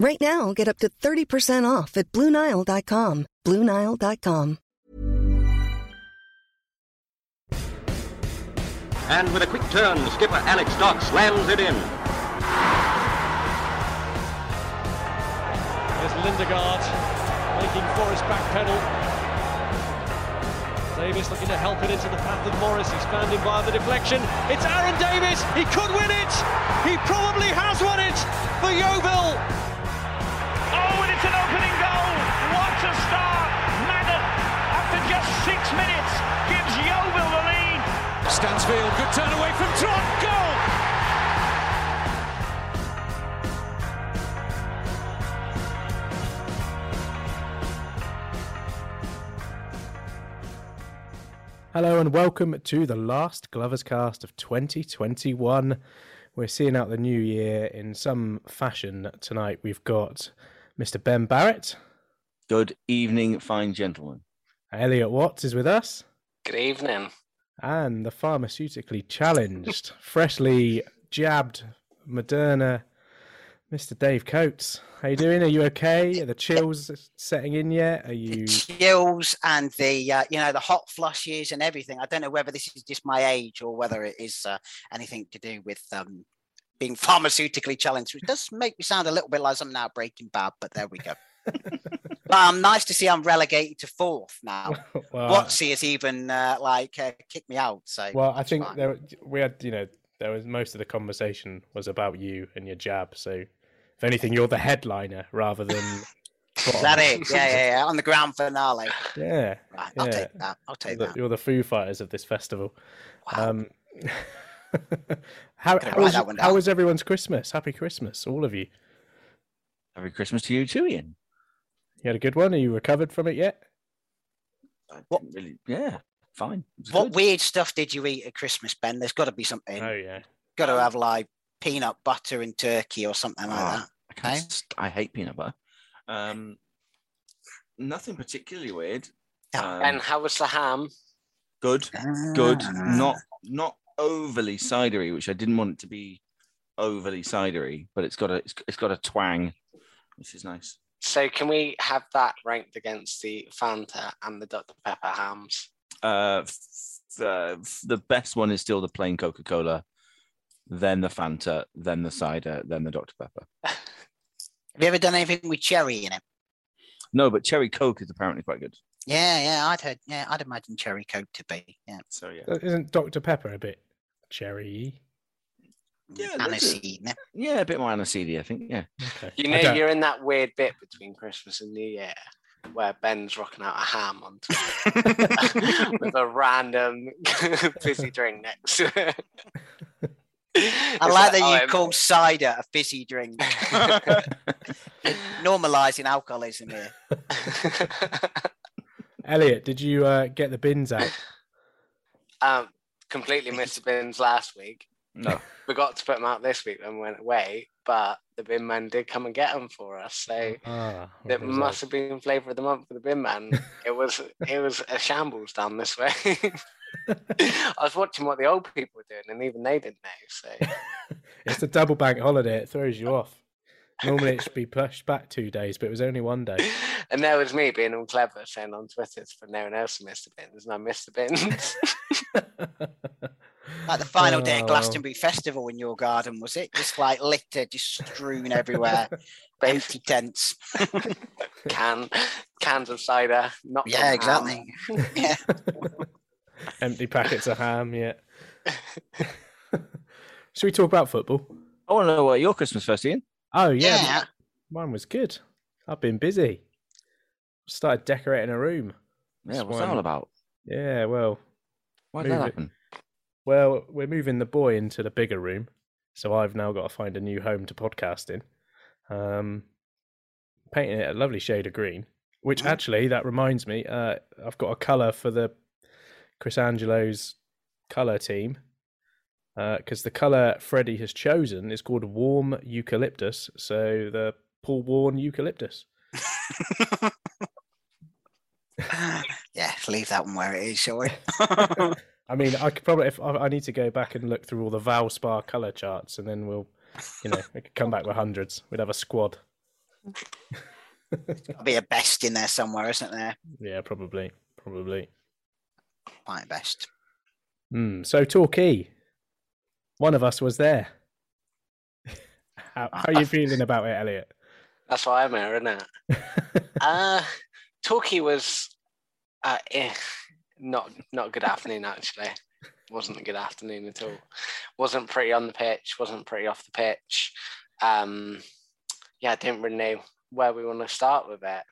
Right now, get up to 30% off at BlueNile.com. BlueNile.com. And with a quick turn, skipper Alex Dock slams it in. There's Lindegaard making Forrest back pedal. Davis looking to help it into the path of Morris. He's found him by the deflection. It's Aaron Davis. He could win it. He probably has won it for Yeovil. Oh, and it's an opening goal. What a start. Madden, after just six minutes, gives Yeovil the lead. Stansfield, good turn away from Trot. Goal. Hello and welcome to the last Glovers cast of 2021. We're seeing out the new year in some fashion tonight. We've got Mr. Ben Barrett, Good evening, fine gentlemen. Elliot Watts is with us, Good evening. and the pharmaceutically challenged, freshly jabbed Moderna, Mr. Dave Coates. How you doing? Are you okay? Are the chills setting in yet? Are you? chills and the uh, you know the hot flushes and everything. I don't know whether this is just my age or whether it is uh, anything to do with um, being pharmaceutically challenged, which does make me sound a little bit like I'm now Breaking Bad. But there we go. but um, nice to see I'm relegated to fourth now. Well, Watsy has even uh, like uh, kicked me out. So Well, I think fine. there we had, you know, there was most of the conversation was about you and your jab. So, if anything, you're the headliner rather than. that it? Yeah, yeah, yeah. On the grand finale. Yeah, Right, I'll yeah. take that. I'll take You're that. the, you're the Foo Fighters of this festival. Wow. Um, how how was, that one how was everyone's Christmas? Happy Christmas, all of you. Happy Christmas to you too, Ian. You had a good one. Are you recovered from it yet? What- really, yeah, fine. What good. weird stuff did you eat at Christmas, Ben? There's got to be something. Oh yeah. Got to have like peanut butter and turkey or something like Ah, that. I, can't Okay. I hate peanut butter. Um, nothing particularly weird. Um, and how was the ham? good, good. Ah. Not not overly cidery, which I didn't want it to be overly cidery, but it's got a it's, it's got a twang, which is nice. So can we have that ranked against the Fanta and the Dr Pepper hams? Uh, f- uh, the best one is still the plain Coca Cola, then the Fanta, then the cider, then the Dr Pepper. Have you ever done anything with cherry in it? No, but cherry Coke is apparently quite good. Yeah, yeah, I'd heard. Yeah, I'd imagine cherry coke to be. Yeah, So yeah, Uh, Isn't Dr Pepper a bit cherry? Yeah, aniseed. yeah. yeah, a bit more aniseed, I think. Yeah, Okay. You know, you're in that weird bit between Christmas and New Year where Ben's rocking out a ham on with a random fizzy drink next to it. I It's like that oh, you it- call cider a fizzy drink. Normalising alcoholism here. Elliot, did you uh, get the bins out? um, completely missed the bins last week. no, Forgot to put them out this week we went away. but the bin man did come and get them for us. So Ah, it must have been flavour of the month for the bin man. it was it was a shambles down this way. I was watching what the old people were doing, and even they didn't know. So It's the double bank holiday. It throws you off. Normally it should be pushed back two days, but it was only one day. and there was me being all clever, saying on Twitter for no one else to miss the bins, and I missed the bins. Like the final day Oh, of. Glastonbury Festival in your garden, was it? Just like litter, just strewn everywhere, empty tents. Can cans of cider, not Yeah, ham. exactly. yeah. Empty packets of ham, yeah. Should we talk about football? I want to know what your Christmas first, Ian. Oh yeah, Yeah. mine was good. I've been busy. Started decorating a room. Yeah, That's what's that all about? Yeah, well, Why did that Move it. happen? well, we're moving the boy into the bigger room, so I've now got to find a new home to podcast in. Um, painting it a lovely shade of green. Which Mhm. actually, that reminds me, uh, I've got a color for the Chris Angelo's color team. Because the color Freddie has chosen is called warm eucalyptus, so the Paul Warren eucalyptus. yeah, leave that one where it is, shall we? I mean, I could probably if I, I need to go back and look through all the Valspar color charts, and then we'll, you know, we could come back with hundreds. We'd have a squad. There'll be a best in there somewhere, isn't there? Yeah, probably, probably. Quite best. Hmm. So Torquay, one of us was there. how, how are you feeling about it, Elliot? That's why I'm here, isn't it? Uh, Torquay was uh, eh, not not good afternoon actually. Wasn't a good afternoon at all. Wasn't pretty on the pitch. Wasn't pretty off the pitch. Um, yeah, I didn't really know where we want to start with it.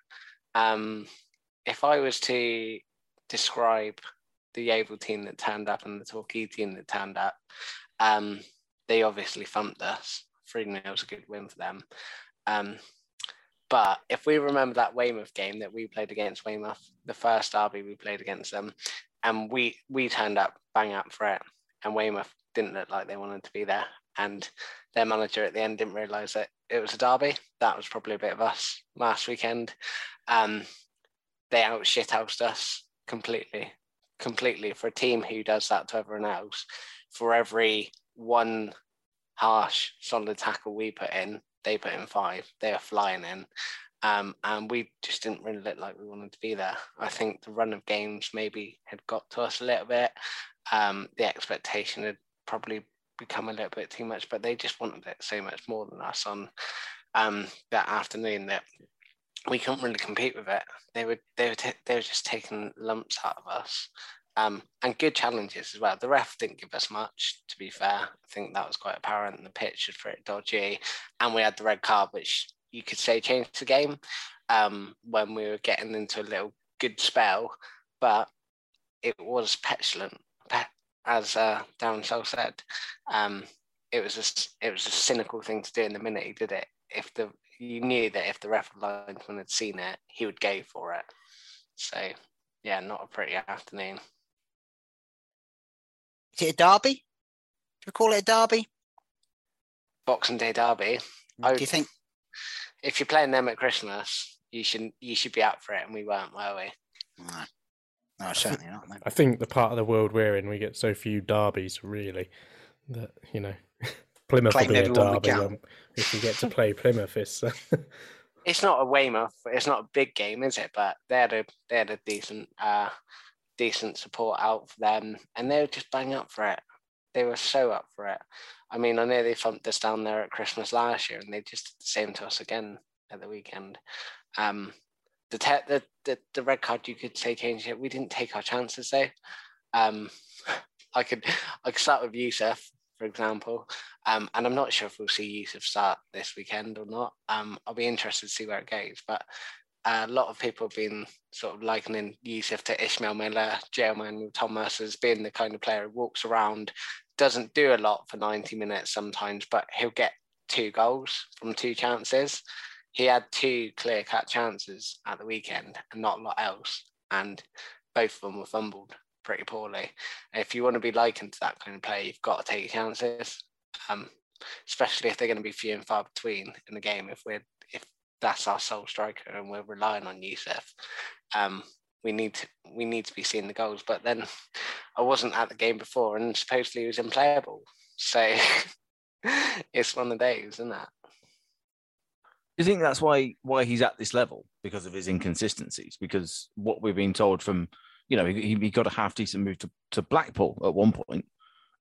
Um, if I was to describe the Yeovil team that turned up and the Torquay team that turned up, um, they obviously thumped us. 3 0 was a good win for them. Um, but if we remember that Weymouth game that we played against Weymouth, the first derby we played against them, and we we turned up bang up for it, and Weymouth didn't look like they wanted to be there, and their manager at the end didn't realise that it was a derby. That was probably a bit of us last weekend. Um, they out shithoused us completely, completely for a team who does that to everyone else. For every one harsh solid tackle we put in, they put in five. They are flying in. Um, and we just didn't really look like we wanted to be there. I think the run of games maybe had got to us a little bit. Um, the expectation had probably become a little bit too much, but they just wanted it so much more than us on um, that afternoon that we couldn't really compete with it. They were they were ta- they were just taking lumps out of us. Um, and good challenges as well. The ref didn't give us much, to be fair. I think that was quite apparent. The pitch was pretty dodgy, and we had the red card, which you could say changed the game um, when we were getting into a little good spell. But it was petulant, as uh, Darren Sarll said. Um, it was a it was a cynical thing to do in the minute he did it. If the you knew that if the ref linesman had seen it, he would go for it. So yeah, not a pretty afternoon. Is it a derby? Do we call it a derby? Boxing Day derby. I Do would- you think? if you're playing them at Christmas, you should you should be up for it, and we weren't, were we? No, no certainly not. No. I think the part of the world we're in, we get so few derbies, really, that you know, Plymouth Claim will be a everyone we derby can. if we get to play Plymouth. It's uh, It's not a Weymouth, it's not a big game, is it? But they had a they had a decent uh decent support out for them, and they were just bang up for it. They were so up for it. I mean, I know they thumped us down there at Christmas last year, and they just did the same to us again at the weekend. Um, the, te- the the the red card you could say changed it. We didn't take our chances though. Um, I could I could start with Yussuf, for example, um, and I'm not sure if we'll see Yussuf start this weekend or not. Um, I'll be interested to see where it goes, but a lot of people have been sort of likening Yussuf to Ishmael Miller, Manuel Thomas as being the kind of player who walks around, doesn't do a lot for 90 minutes sometimes, but he'll get two goals from two chances. He had two clear cut chances at the weekend and not a lot else. And both of them were fumbled pretty poorly. If you want to be likened to that kind of player, you've got to take chances. Um, especially if they're going to be few and far between in the game. If we're that's our sole striker and we're relying on Yussuf, um, we need to we need to be seeing the goals. But then I wasn't at the game before, and supposedly he was unplayable. So it's one of those, isn't it? Do you think that's why why he's at this level because of his inconsistencies? Because what we've been told from, you know, he, he got a half decent move to, to Blackpool at one point.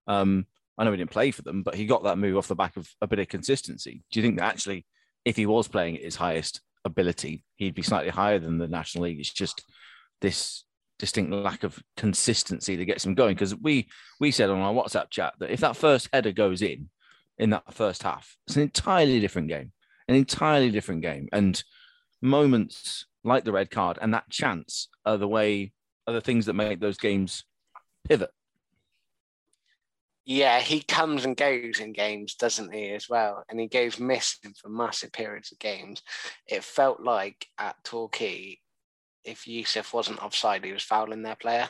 Um, I know he didn't play for them, but he got that move off the back of a bit of consistency. Do you think that actually, if he was playing at his highest ability, he'd be slightly higher than the National League? It's just this distinct lack of consistency that gets him going. Because we we said on our WhatsApp chat that if that first header goes in in that first half, it's an entirely different game an entirely different game. And moments like the red card and that chance are the way are the things that make those games pivot. Yeah, he comes and goes in games, doesn't he, as well? And he goes missing for massive periods of games. It felt like at Torquay, if Yussuf wasn't offside, he was fouling their player.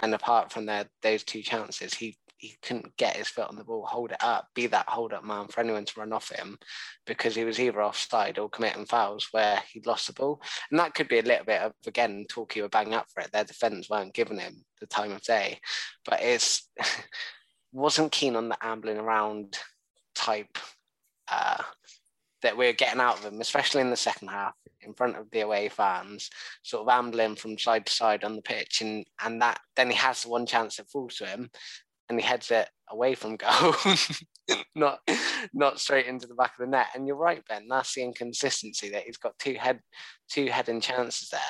And apart from their, those two chances, he he couldn't get his foot on the ball, hold it up, be that hold up man for anyone to run off him because he was either offside or committing fouls where he'd lost the ball. And that could be a little bit of, again, Torquay were bang up for it. Their defenders weren't giving him the time of day. But it's wasn't keen on the ambling around type uh, that we're getting out of him, especially in the second half in front of the away fans, sort of ambling from side to side on the pitch, and and that then he has one chance that falls to him, and he heads it away from goal, not not straight into the back of the net. And you're right, Ben. That's the inconsistency that he's got two head two heading chances there.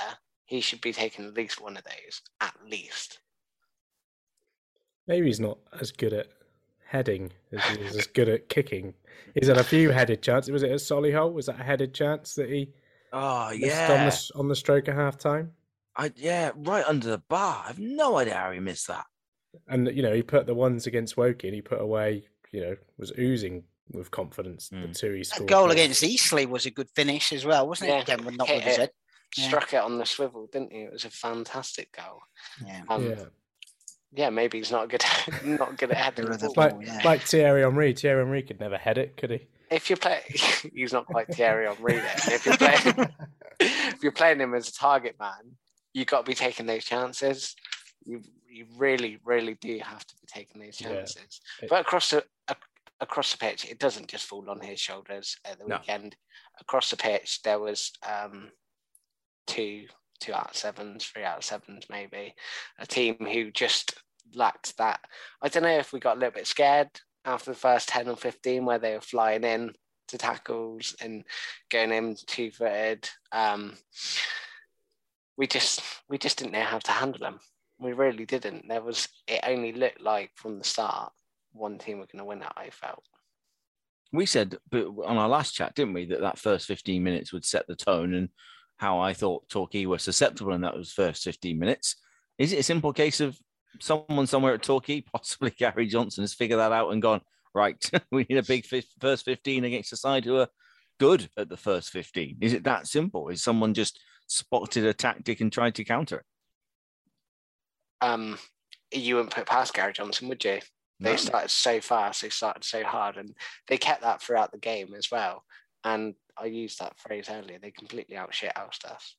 He should be taking at least one of those, at least. Maybe he's not as good at heading as he is as good at kicking. He's had a few headed chances. Was it a Solihull? Was that a headed chance that he? Oh yeah, on the on the stroke at half time. I yeah, right under the bar. I've no idea how he missed that. And you know, he put the ones against Woking. He put away. You know, was oozing with confidence. Hmm. The two he That goal there. against Eastleigh was a good finish as well, wasn't Yeah, it? Again, with not hit with his it. head. Yeah. Struck it on the swivel, didn't he? It was a fantastic goal. Yeah. Um, yeah. Yeah, maybe he's not good, not good at heading the With the ball. like ball, yeah. like Thierry Henry. Thierry Henry could never head it, could he? if you play, he's not quite Thierry Henry. Then. If you're playing, if you're playing him as a target man, you got to be taking those chances. You you really, really do have to be taking those chances. It- But across the across the pitch, it doesn't just fall on his shoulders at the No. weekend. Across the pitch, there was um, two two out of sevens, three out of sevens, maybe. A team who just lacked that. I don't know if we got a little bit scared after the first 10 or 15 where they were flying in to tackles and going in two footed. Um, we just we just didn't know how to handle them. We really didn't. There was it only looked like from the start one team were going to win it. I felt. We said but on our last chat, didn't we, that that first 15 minutes would set the tone and how I thought Torquay were susceptible in that was first 15 minutes. Is it a simple case of someone somewhere at Torquay, possibly Gary Johnson, has figured that out and gone, right, we need a big first 15 against a side who are good at the first 15? Is it that simple? Is someone just spotted a tactic and tried to counter it? Um, you wouldn't put past Gary Johnson, would you? They No. started so fast, they started so hard, and they kept that throughout the game as well. And I used that phrase earlier. They completely outshit our stuff.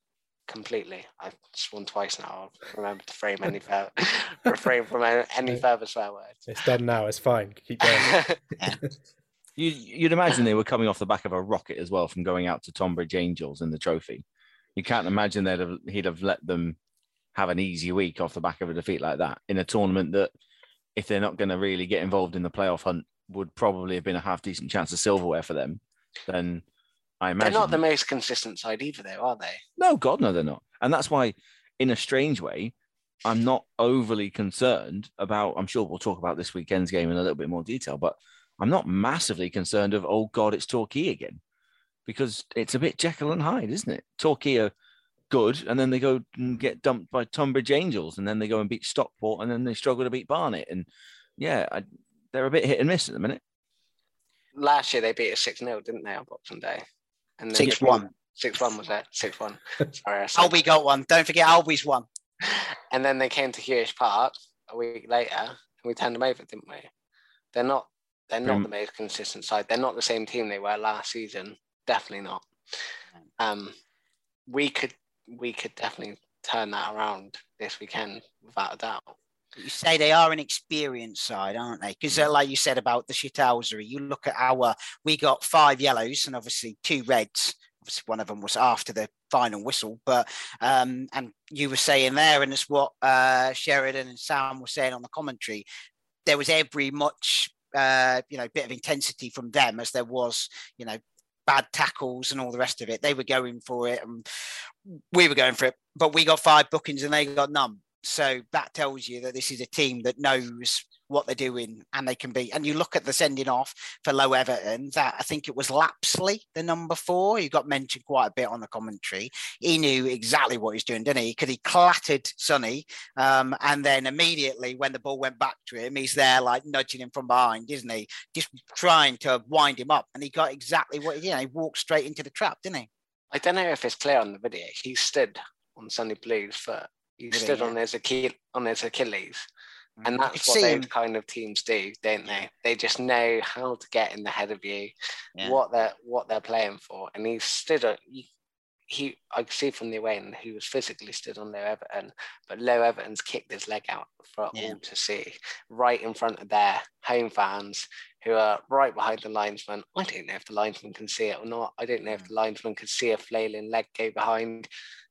Completely. I've sworn twice now. I'll remember to frame any further, refrain from any, any further swear words. It's done now. It's fine. Keep going. You, you'd imagine they were coming off the back of a rocket as well from going out to Tonbridge Angels in the trophy. You can't imagine that he'd have let them have an easy week off the back of a defeat like that in a tournament that, if they're not going to really get involved in the playoff hunt, would probably have been a half decent chance of silverware for them. Then I imagine They're not the most consistent side either, though, are they? no, God, no, they're not. And that's why, in a strange way, I'm not overly concerned about. I'm sure we'll talk about this weekend's game in a little bit more detail, but I'm not massively concerned of, oh God, it's Torquay again, because it's a bit Jekyll and Hyde, isn't it? Torquay are good, and then they go and get dumped by Tonbridge Angels, and then they go and beat Stockport, and then they struggle to beat Barnet. And yeah, I, they're a bit hit and miss at the minute. Last year they beat us 6 0, didn't they, on Boxing Day? And 6-1. 6 1 was that? 6 1. Sorry, Albie got one. Don't forget Albie's one. And then they came to Huish Park a week later and we turned them over, didn't we? They're not They're not the most consistent side. They're not the same team they were last season. Definitely not. Um, we could we could definitely turn that around this weekend without a doubt. You say they are an experienced side, aren't they? Because, uh, like you said about the shithousery, you look at our, we got five yellows and obviously two reds. Obviously, one of them was after the final whistle, but um, and you were saying there, and it's what uh, Sheridan and Sam were saying on the commentary. There was every much, uh, you know, bit of intensity from them as there was, you know, bad tackles and all the rest of it. They were going for it, and we were going for it, but we got five bookings and they got none. So that tells you that this is a team that knows what they're doing and they can be. And you look at the sending off for Lo-Everton, that I think it was Lapsley, the number four, He got mentioned quite a bit on the commentary. He knew exactly what he's doing, didn't he? Because he clattered Sonny. Um, and then immediately when the ball went back to him, he's there like nudging him from behind, isn't he? Just trying to wind him up. And he got exactly what, you know, he walked straight into the trap, didn't he? I don't know if it's clear on the video. He stood on Sonny Blu's foot. He really, stood yeah. on his Achilles, on his Achilles, mm. and that's what those kind of teams do, don't they? They just know how to get in the head of you, yeah. what they're what they're playing for, and he stood. On, he, he, I could see from the away end he was physically stood on Lo-Everton, but Lo-Everton's kicked his leg out for yeah. all to see, right in front of their home fans who are right behind the linesman. I don't know if the linesman can see it or not. I don't know if mm. the linesman could see a flailing leg go behind.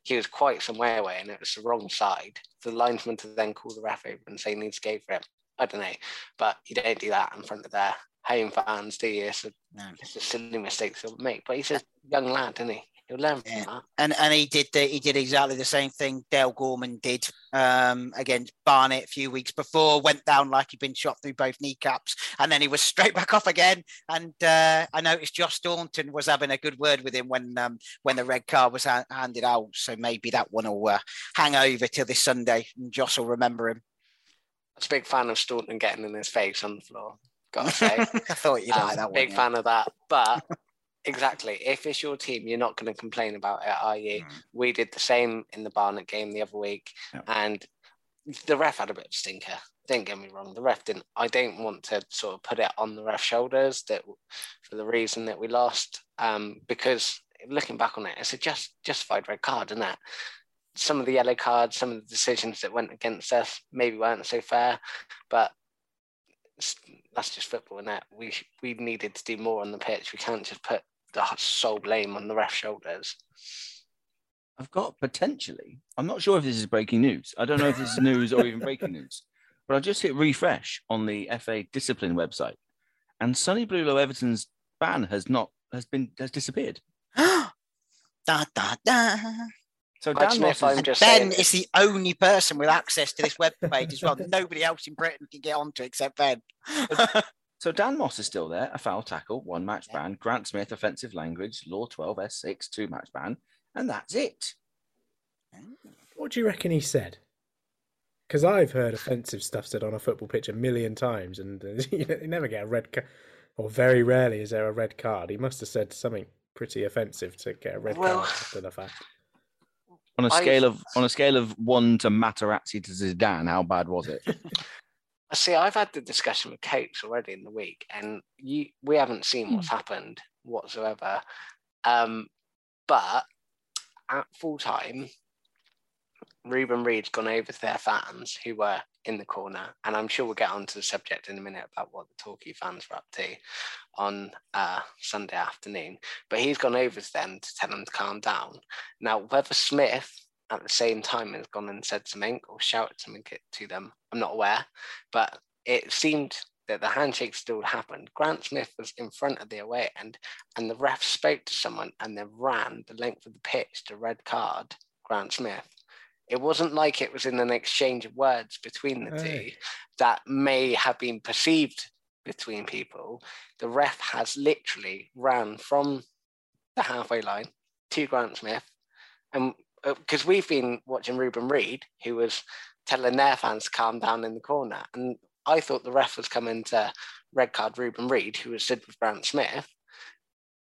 He was quite some way away and it was the wrong side. The linesman to then call the ref over and say he needs to go for it. I don't know. But you don't do that in front of their home fans, do you? It's a, no. it's a silly mistake to make. But he's a young lad, isn't he? He'll learn from yeah. that. And and he did the, he did exactly the same thing Dale Gorman did um, against Barnet a few weeks before. Went down like he'd been shot through both kneecaps, and then he was straight back off again. And uh, I noticed Josh Staunton was having a good word with him when um, when the red card was ha- handed out. So maybe that one will uh, hang over till this Sunday, and Josh will remember him. I was a big fan of Staunton getting in his face on the floor. Gotta say, I thought you'd um, like that one. Big yeah. fan of that, but Exactly. If it's your team, you're not going to complain about it, are you? Mm. We did the same in the Barnet game the other week, and the ref had a bit of a stinker. Don't get me wrong, the ref didn't. I don't want to sort of put it on the ref's shoulders that for the reason that we lost, um, because looking back on it, it's a just justified red card, isn't it? Some of the yellow cards, some of the decisions that went against us maybe weren't so fair, but that's just football, and that we we needed to do more on the pitch. We can't just put the sole blame on the ref shoulders. I've got potentially. I'm not sure if this is breaking news. I don't know if this is news or even breaking news, but I just hit refresh on the FA discipline website, and Sonny Blu Lo-Everton's ban has not has been has disappeared. da da da. So Dan Moss is, just Ben is the only person with access to this web page as well. Nobody else in Britain can get onto it except Ben. so Dan Moss is still there. A foul tackle, one match yeah. ban. Grant Smith, offensive language, law 12, S6, two match ban. And that's it. What do you reckon he said? Because I've heard offensive stuff said on a football pitch a million times, and uh, you, never get a red card, or very rarely is there a red card. He must have said something pretty offensive to get a red well, card after the fact. On a scale I've, of on a scale of one to Materazzi to Zidane, how bad was it? I see. I've had the discussion with Coates already in the week, and you we haven't seen what's hmm. happened whatsoever. Um, but at full time, Reuben Reid's gone over to their fans who were in the corner, and I'm sure we'll get onto the subject in a minute about what the Torquay fans were up to on uh, Sunday afternoon. But he's gone over to them to tell them to calm down. Now, whether Smith at the same time has gone and said something or shouted something to them, I'm not aware. But it seemed that the handshake still happened. Grant Smith was in front of the away end, and the ref spoke to someone and then ran the length of the pitch to red card Grant Smith. It wasn't like it was in an exchange of words between the two that may have been perceived between people. The ref has literally ran from the halfway line to Grant Smith, and because uh, we've been watching Reuben Reid, who was telling their fans to calm down in the corner, and I thought the ref was coming to red card Reuben Reid, who was stood with Grant Smith,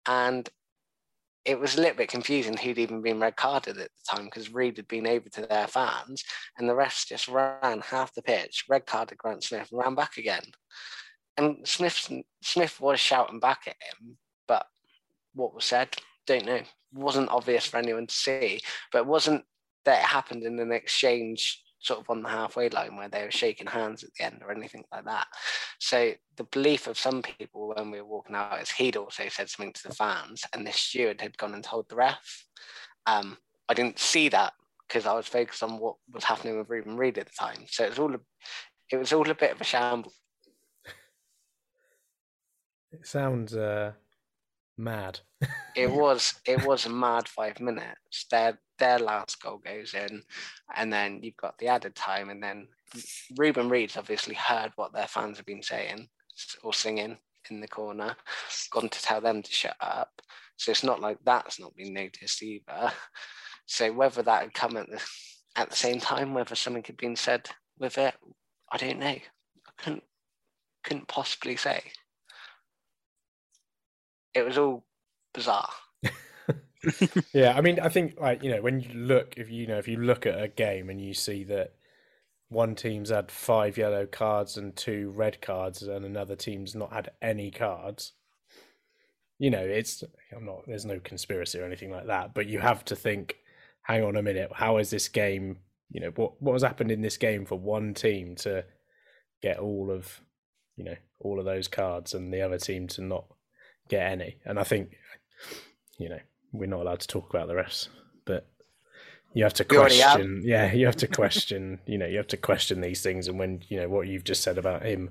and it was a little bit confusing who'd even been red carded at the time because Reid had been over to their fans and the refs just ran half the pitch, red carded Grant Smith, and ran back again. and Smith Smith was shouting back at him, but what was said, don't know. Wasn't obvious for anyone to see, but it wasn't that it happened in an exchange sort of on the halfway line where they were shaking hands at the end or anything like that. So the belief of some people when we were walking out is he'd also said something to the fans, and the steward had gone and told the ref. Um, I didn't see that because I was focused on what was happening with Reuben Reid at the time. So it was all a, it was all a bit of a shambles. It sounds uh, mad. it was it was a mad five minutes. Their their last goal goes in, and then you've got the added time, and then Reuben Reid's obviously heard what their fans have been saying or singing in the corner, gone to tell them to shut up. So it's not like that's not been noticed either. So whether that had come at the at the same time, whether something had been said with it, I don't know. I couldn't couldn't possibly say. It was all bizarre. yeah, I mean, I think like you know when you look if you know if you look at a game and you see that one team's had five yellow cards and two red cards, and another team's not had any cards. You know, it's I'm not. There's no conspiracy or anything like that, but you have to think. Hang on a minute. How is this game? You know what what has happened in this game for one team to get all of you know all of those cards and the other team to not get any? And I think you know we're not allowed to talk about the refs, but you have to question. Yeah, you have to question. you know, you have to question these things. And when you know what you've just said about him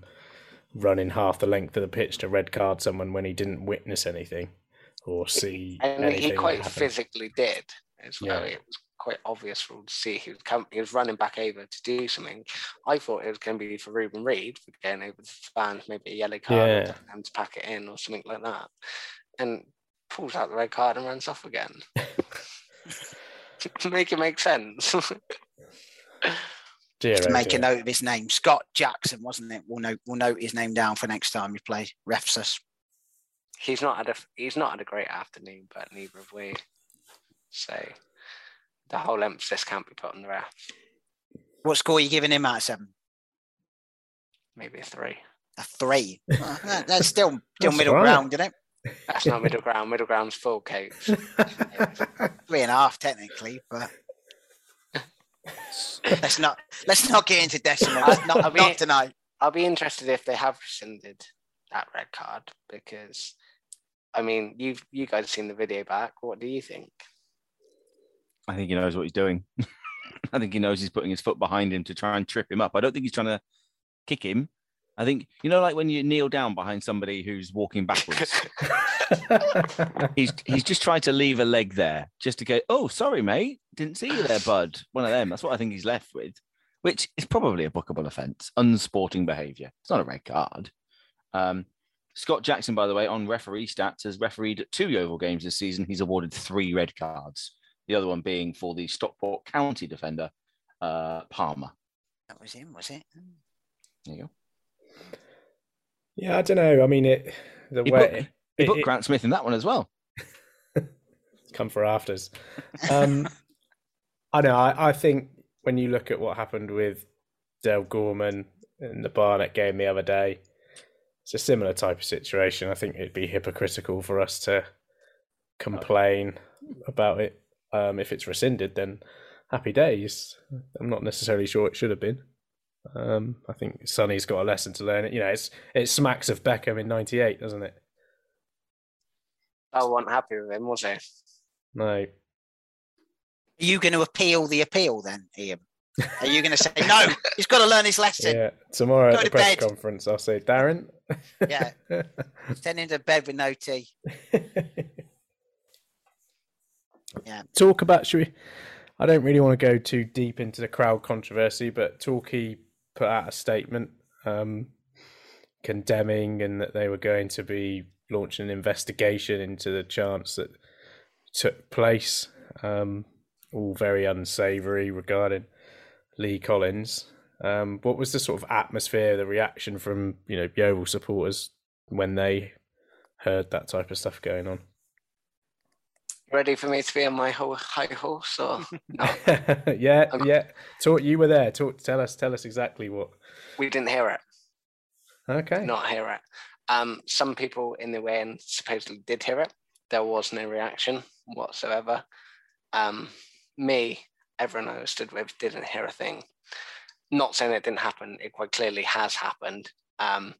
running half the length of the pitch to red card someone when he didn't witness anything or see, and he quite physically did as well. Yeah. It was quite obvious for all to see. He was coming, he was running back over to do something. I thought it was going to be for Reuben Reid for getting over the fans, maybe a yellow card, yeah. and to pack it in or something like that. And pulls out the red card and runs off again. to make it make sense. Dear, to oh make dear. a note of his name, Scott Jackson, wasn't it? We'll note we'll note his name down for next time we play refs us. He's not had a he's not had a great afternoon, but neither have we. So the whole emphasis can't be put on the ref. What score are you giving him out of seven? Maybe a three. A three. well, that, that's still still that's middle right. ground, isn't it? That's not middle ground. Middle ground's full coach. Three and a half technically, but let's not let's not get into decimals. Not, I'll be, not tonight. I'll be interested if they have rescinded that red card because I mean you've you guys seen the video back. What do you think? I think he knows what he's doing. I think he knows he's putting his foot behind him to try and trip him up. I don't think he's trying to kick him. I think you know, like when you kneel down behind somebody who's walking backwards. he's he's just trying to leave a leg there, just to go. Oh, sorry, mate, didn't see you there, bud. One of them. That's what I think he's left with, which is probably a bookable offence, unsporting behaviour. It's not a red card. Um, Scott Jackson, by the way, on referee stats, has refereed two Yeovil games this season. He's awarded three red cards. The other one being for the Stockport County defender, uh, Palmer. That was him, was it? There you go. Yeah, I don't know. I mean, it the he way put, he put it, Grant Smith in that one as well. come for afters. Um, I know. I, I think when you look at what happened with Dale Gorman in the Barnet game the other day, it's a similar type of situation. I think it'd be hypocritical for us to complain about it. Um, if it's rescinded, then happy days. I'm not necessarily sure it should have been. Um, I think Sonny's got a lesson to learn. You know, it's it smacks of Beckham in '98, doesn't it? I wasn't happy with him, was he? No. Are you going to appeal the appeal then, Ian? Are you going to say no? He's got to learn his lesson. Yeah, tomorrow Go at the press bed. conference, I'll say, Darren. yeah, send him to bed with no tea. yeah. Talk about should we? I don't really want to go too deep into the crowd controversy, but Torquay put out a statement um, condemning and that they were going to be launching an investigation into the chants that took place, um, all very unsavoury regarding Lee Collins. Um, what was the sort of atmosphere, the reaction from you know Yeovil supporters when they heard that type of stuff going on? Ready for me to be on my high horse or no? yeah, yeah. Talk. You were there. Talk. Tell us. Tell us exactly what. We didn't hear it. Okay. Not hear it. Um, some people in the way and supposedly did hear it. There was no reaction whatsoever. Um, me, everyone I was stood with, didn't hear a thing. Not saying it didn't happen, it quite clearly has happened. Um,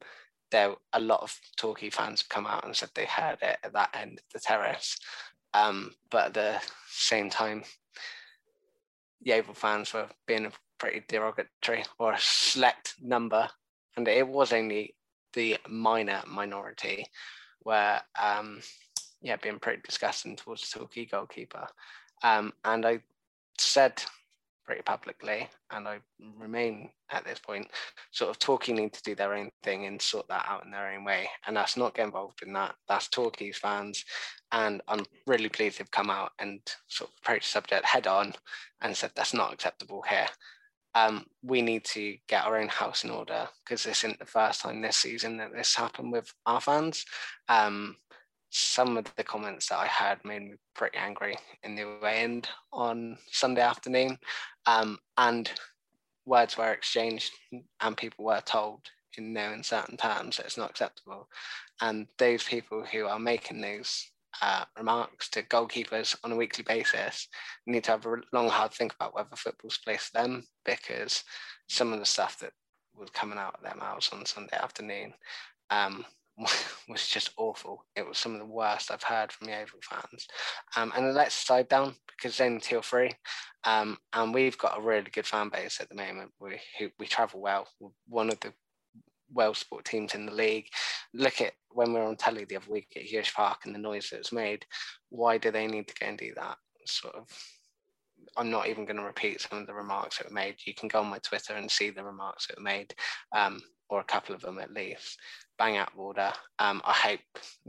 there a lot of Torquay fans have come out and said they heard it at that end of the terrace. Um, but at the same time, Yeovil fans were being pretty derogatory or a select number, and it was only the minor minority where um, yeah, being pretty disgusting towards the Torquay goalkeeper. Um, and I said pretty publicly, and I remain at this point, sort of Torquay need to do their own thing and sort that out in their own way. And that's not get involved in that. That's Torquay's fans. And I'm really pleased they've come out and sort of approached the subject head on and said that's not acceptable here. Um, we need to get our own house in order because this isn't the first time this season that this happened with our fans. Um, some of the comments that I had made me pretty angry in the way end on Sunday afternoon. Um, and words were exchanged and people were told in no uncertain terms that it's not acceptable. And those people who are making those uh, remarks to goalkeepers on a weekly basis need to have a long, hard think about whether football's placed them because some of the stuff that was coming out of their mouths on Sunday afternoon um, was just awful. It was some of the worst I've heard from Yeovil fans. Um, and lets side down because then tier three. Um, and we've got a really good fan base at the moment. We we travel well. We're one of the well sport teams in the league. Look at when we were on telly the other week at Huish Park and the noise that was made. Why do they need to go and do that? Sort of I'm not even going to repeat some of the remarks that were made. You can go on my Twitter and see the remarks that were made, um, or a couple of them at least bang out of order. Um, I hope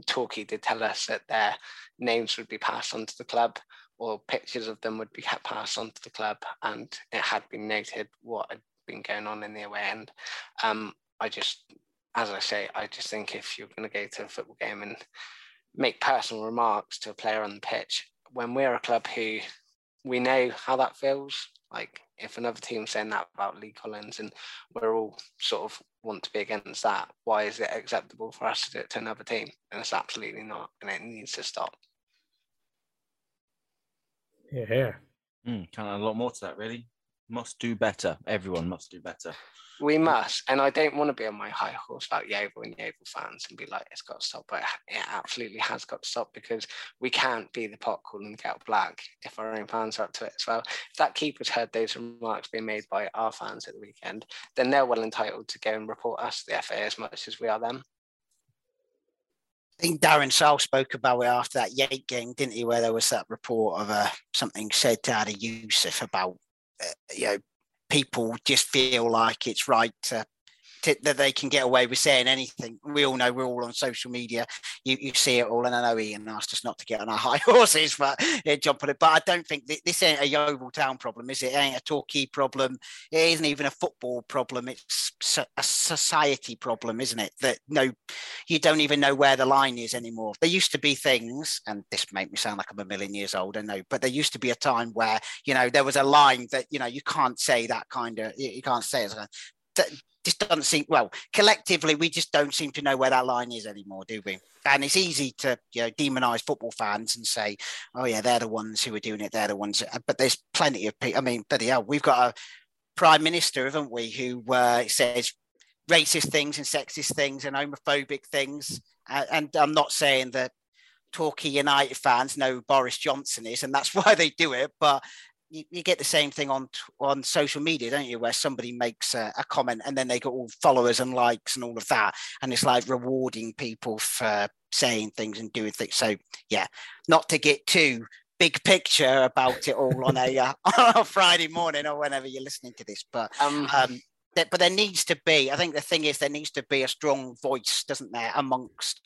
Torquay did tell us that their names would be passed on to the club or pictures of them would be passed on to the club and it had been noted what had been going on in the away end. Um, I just, as I say, I just think if you're going to go to a football game and make personal remarks to a player on the pitch, when we're a club who we know how that feels, like if another team's saying that about Lee Collins and we're all sort of want to be against that, why is it acceptable for us to do it to another team? And it's absolutely not, and it needs to stop. Yeah. Yeah. Mm, kind of a lot more to that, really. Must do better. Everyone must do better. We must, and I don't want to be on my high horse about Yeovil and Yeovil fans and be like, it's got to stop, but it absolutely has got to stop because we can't be the pot calling the kettle black if our own fans are up to it as well. If that keeper's heard those remarks being made by our fans at the weekend, then they're well entitled to go and report us to the FA as much as we are them. I think Darren Sarll spoke about it after that Yate game, didn't he? Where there was that report of uh, something said to Adi Yussuf about, Uh, you know, people just feel like it's right to that they can get away with saying anything. We all know we're all on social media. You, you see it all, and I know Ian asked us not to get on our high horses, but yeah, jump on it. But I don't think this ain't a Yeovil Town problem, is it? It ain't a Torquay problem. It isn't even a football problem. It's a society problem, isn't it? That no, you don't even know where the line is anymore. There used to be things, and this make me sound like I'm a million years old. I know, but there used to be a time where you know there was a line that you know you can't say that kind of you can't say it just doesn't seem well collectively we just don't seem to know where that line is anymore do we and it's easy to you know demonize football fans and say oh yeah they're the ones who are doing it they're the ones but there's plenty of people i mean bloody hell we've got a prime minister haven't we who uh, says racist things and sexist things and homophobic things and i'm not saying that Torquay United fans know Boris Johnson is, and that's why they do it. But you, you, get the same thing on on social media, don't you? Where somebody makes a, a, comment and then they get all followers and likes and all of that, and it's like rewarding people for saying things and doing things. So yeah, not to get too big picture about it all on a, uh, on a Friday morning or whenever you're listening to this, but um, um but there needs to be. I think the thing is there needs to be a strong voice, doesn't there, amongst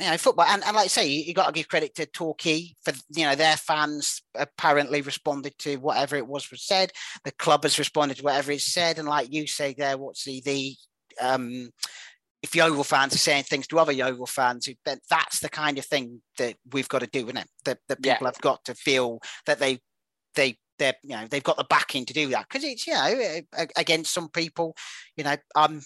you know, football. And, and like I say, you, you got to give credit to Torquay for, you know, their fans apparently responded to whatever it was was said. The club has responded to whatever it said. And like you say there, what's the, the, um, if Yeovil fans are saying things to other Yeovil fans, that's the kind of thing that we've got to do, isn't it? That, that people yeah. have got to feel that they, they, they're, you know, they've got the backing to do that because it's, you know, against some people, you know, I'm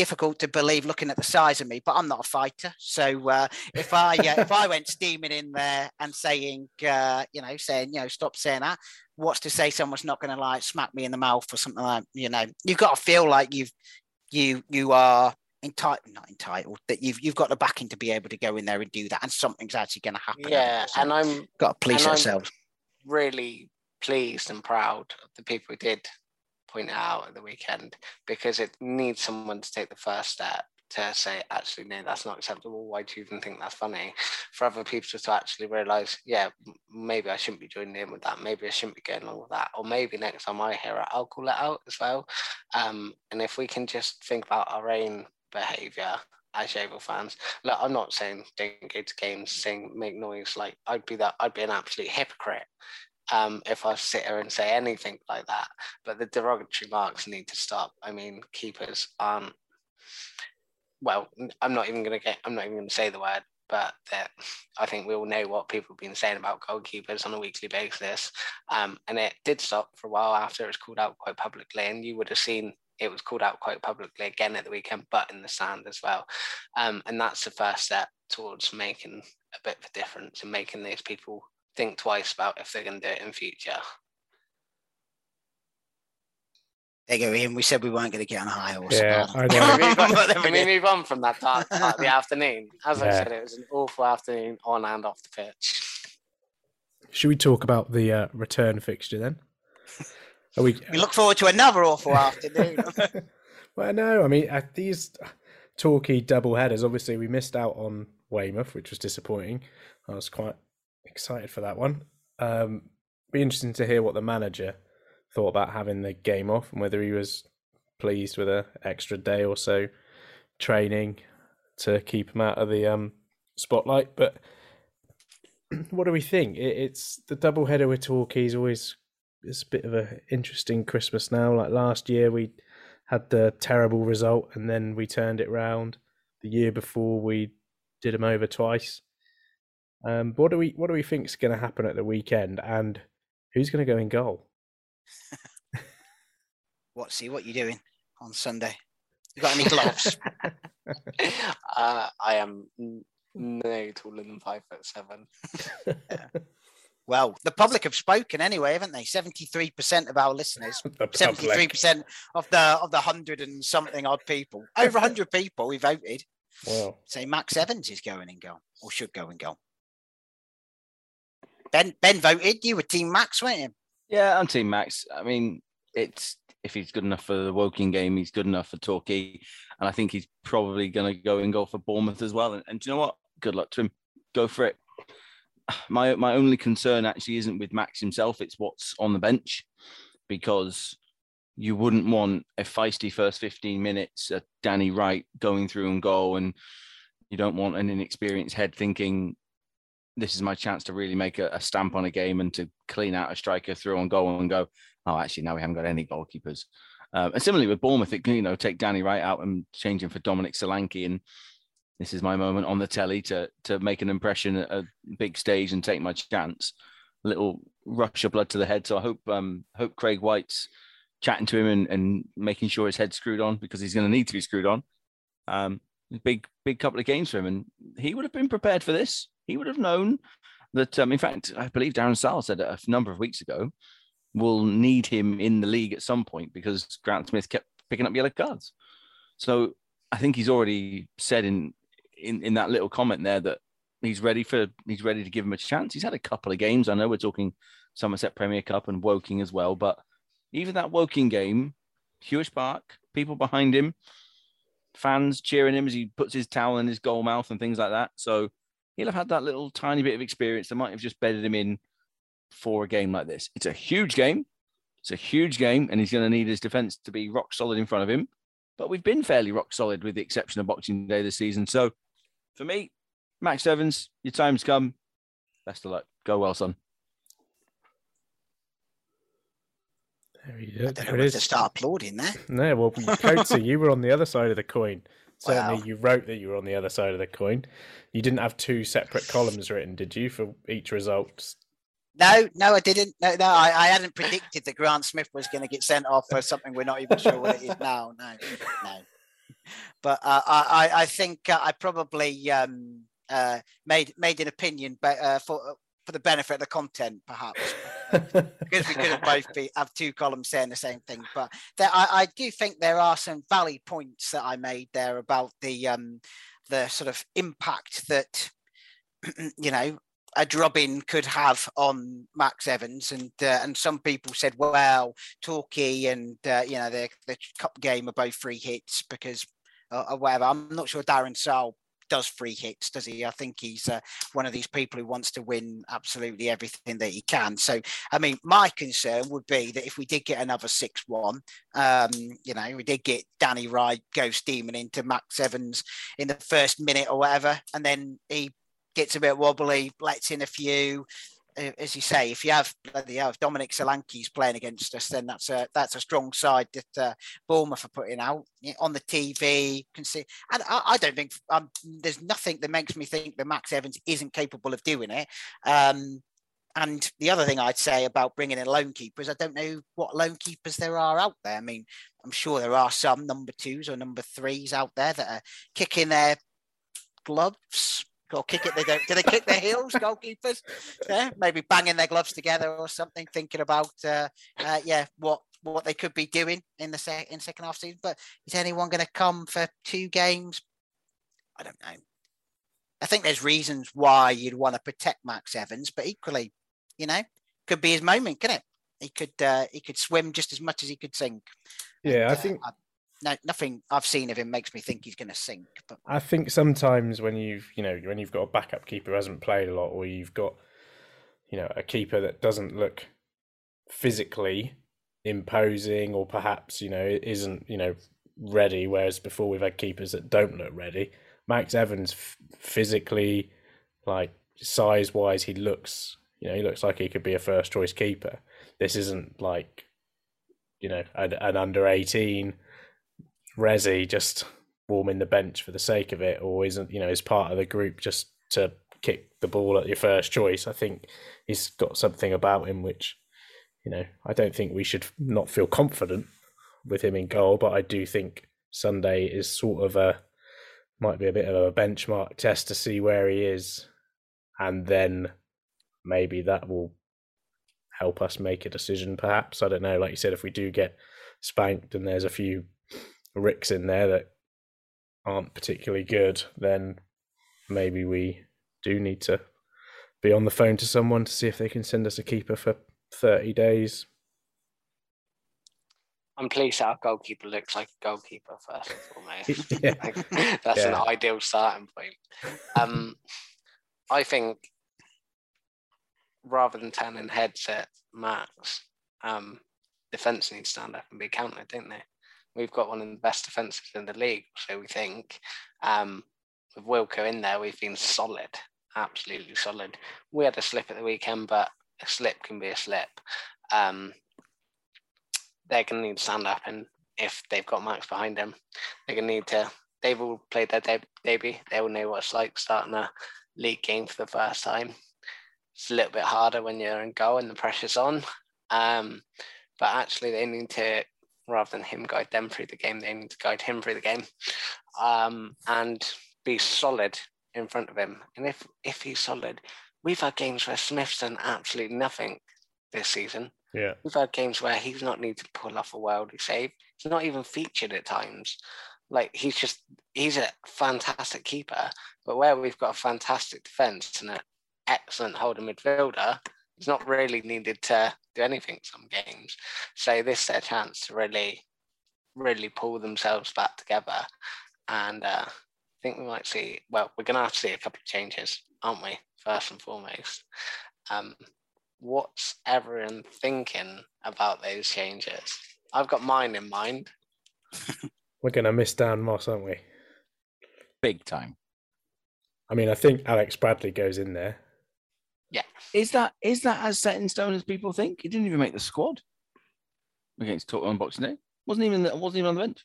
difficult to believe looking at the size of me, but I'm not a fighter. So uh, if I uh, if I went steaming in there and saying, uh, you know, saying, you know, stop saying that, what's to say someone's not going to like smack me in the mouth or something like, you know, you've got to feel like you've you you are entitled, not entitled, that you've you've got the backing to be able to go in there and do that, and something's actually going to happen. Yeah, So and I'm got to police ourselves. really pleased and proud of the people who did point out at the weekend because it needs someone to take the first step to say, actually, no, that's not acceptable. Why do you even think that's funny? For other people to actually realize, yeah, maybe I shouldn't be joining in with that. Maybe I shouldn't be going along with that. Or maybe next time I hear it, I'll call it out as well. Um, and if we can just think about our own behavior as Yeovil fans, look, I'm not saying don't go to games, sing, make noise. Like I'd be that, I'd be an absolute hypocrite um, if I sit here and say anything like that. But the derogatory marks need to stop. I mean, keepers aren't. Well, I'm not even to get. I'm not even to say the word. But that I think we all know what people have been saying about goalkeepers on a weekly basis, um, and it did stop for a while after it was called out quite publicly. And you would have seen it was called out quite publicly again at the weekend, but in the sand as well. Um, and that's the first step towards making a bit of a difference and making these people think twice about if they're going to do it in future. There you go, Ian. We said we weren't going to get on a high horse. Yeah, I Can we, move on, can we we move on from that dark part of the afternoon? As I said, it was an awful afternoon on and off the pitch. Should we talk about the uh, return fixture then? Are we? We look forward to another awful afternoon. Well, no. I mean, at these Torquay double headers, obviously we missed out on Weymouth, which was disappointing. I was quite excited for that one. Um, be interesting to hear what the manager thought about having the game off and whether he was pleased with a extra day or so training to keep him out of the um, spotlight. But what do we think? It, it's the double header with Torquay is always it's a bit of a interesting Christmas now. Like last year, we had the terrible result and then we turned it round. The year before, we did them over twice. Um, but what do we what do we think is going to happen at the weekend, and who's going to go in goal? what? See what you doing on Sunday? You got any gloves? uh, I am no taller than five foot seven. well, the public have spoken anyway, haven't they? Seventy-three percent of our listeners, seventy-three percent of the of the hundred and something odd people, over hundred people, we voted. Wow. Say Max Evans is going in goal or should go in goal. Ben Ben voted. You were Team Max, weren't you? Yeah, I'm Team Max. I mean, it's if he's good enough for the Woking game, he's good enough for Torquay, and I think he's probably going to go and go for Bournemouth as well. And, and do you know what? Good luck to him. Go for it. My my only concern actually isn't with Max himself; it's what's on the bench, because you wouldn't want a feisty first 15 minutes, Danny Wright going through and goal, and you don't want an inexperienced head thinking this is my chance to really make a, a stamp on a game and to clean out a striker through on goal and go, oh, actually, now we haven't got any goalkeepers. Um, and similarly with Bournemouth, it can, you know, take Danny Wright out and change him for Dominic Solanke. And this is my moment on the telly to to make an impression at a big stage and take my chance. A little rush of blood to the head. So I hope um hope Craig White's chatting to him and, and making sure his head's screwed on because he's going to need to be screwed on. Um, big big couple of games for him, and he would have been prepared for this. He would have known that. Um, in fact, I believe Darren Sarll said a number of weeks ago, we'll need him in the league at some point because Grant Smith kept picking up yellow cards. So I think he's already said in in, in that little comment there that he's ready for he's ready to give him a chance. He's had a couple of games. I know we're talking Somerset Premier Cup and Woking as well, but even that Woking game, Huish Park, people behind him, fans cheering him as he puts his towel in his goal mouth and things like that. So he'll have had that little tiny bit of experience that might have just bedded him in for a game like this. It's a huge game. It's a huge game, and he's going to need his defense to be rock solid in front of him. But we've been fairly rock solid with the exception of Boxing Day this season. So for me, Max Evans, your time's come. Best of luck. Go well, son. There, he, I don't there know it to start applauding there. No, well, Coatsy, you were on the other side of the coin. Certainly, Wow. you wrote that you were on the other side of the coin. You didn't have two separate columns written, did you, for each result? No, no, I didn't. No, no, I, I hadn't predicted that Grant Smith was going to get sent off for something we're not even sure what it is now. No, no. but uh, I, I think uh, I probably um, uh, made made an opinion, but uh, for for the benefit of the content, perhaps, because we could have both be have two columns saying the same thing. But there, I, I do think there are some valid points that I made there about the um, the sort of impact that you know a drubbing could have on Max Evans, and uh, and some people said, well, Torquay and uh, you know the the cup game are both free hits because uh, or whatever. I'm not sure Darren Sarll does free hits, does he? I think he's uh, one of these people who wants to win absolutely everything that he can. So, I mean, my concern would be that if we did get another 6 1, um, you know, we did get Danny Wright go steaming into Max Evans in the first minute or whatever, and then he gets a bit wobbly, lets in a few. As you say, if you have bloody hell, if Dominic Solanke's playing against us, then that's a that's a strong side that uh, Bournemouth are putting out on the TV. Can see, and I, I don't think um, there's nothing that makes me think that Max Evans isn't capable of doing it. Um, and the other thing I'd say about bringing in loan keepers, I don't know what loan keepers there are out there. I mean, I'm sure there are some number twos or number threes out there that are kicking their gloves or kick it. They don't. Do they kick their heels, goalkeepers? Yeah, maybe banging their gloves together or something, thinking about uh, uh, yeah what what they could be doing in the se- in second half season. But is anyone going to come for two games? I don't know. I think there's reasons why you'd want to protect Max Evans, but equally, you know, could be his moment, can it? He could uh, he could swim just as much as he could sink. Yeah, and, I think uh, no, nothing I've seen of him makes me think he's going to sink. But I think sometimes when you've you know when you've got a backup keeper who hasn't played a lot, or you've got you know a keeper that doesn't look physically imposing, or perhaps you know isn't you know ready, whereas before we've had keepers that don't look ready. Max Evans physically, like size wise, he looks you know he looks like he could be a first choice keeper. This isn't like you know an, an under eighteen Resi just warming the bench for the sake of it, or isn't you know is part of the group just to kick the ball at your first choice. I think he's got something about him which you know I don't think we should not feel confident with him in goal, but I do think Sunday is sort of a might be a bit of a benchmark test to see where he is, and then maybe that will help us make a decision. Perhaps I don't know. Like you said, if we do get spanked and there's a few ricks in there that aren't particularly good, then maybe we do need to be on the phone to someone to see if they can send us a keeper for 30 days. I'm pleased our goalkeeper looks like a goalkeeper first and foremost. Yeah. Like, that's an ideal starting point. Um, I think rather than turning heads at Max, um, defence needs to stand up and be counted, don't they? We've got one of the best defences in the league, so we think. Um, with Wilco in there, we've been solid, absolutely solid. We had a slip at the weekend, but a slip can be a slip. Um, they're going to need to stand up, and if they've got Max behind them, they're going to need to. They've all played their deb- debut. They all know what it's like starting a league game for the first time. It's a little bit harder when you're in goal and the pressure's on. Um, but actually, they need to, rather than him guide them through the game, they need to guide him through the game um, and be solid in front of him. And if if he's solid, we've had games where Smith's done absolutely nothing this season. Yeah. We've had games where he's not needed to pull off a worldly save. He's not even featured at times. Like he's just he's a fantastic keeper, but where we've got a fantastic defence and an excellent holding midfielder, he's not really needed to do anything some games. So this is their chance to really, really pull themselves back together. And uh, I think we might see, well, we're going to have to see a couple of changes, aren't we? First and foremost. Um, what's everyone thinking about those changes? I've got mine in mind. We're going to miss Dan Moss, aren't we? Big time. I mean, I think Alex Bradley goes in there. Yeah. Is that is that as set in stone as people think? He didn't even make the squad against Tottenham on Boxing Day. wasn't even wasn't even on the bench.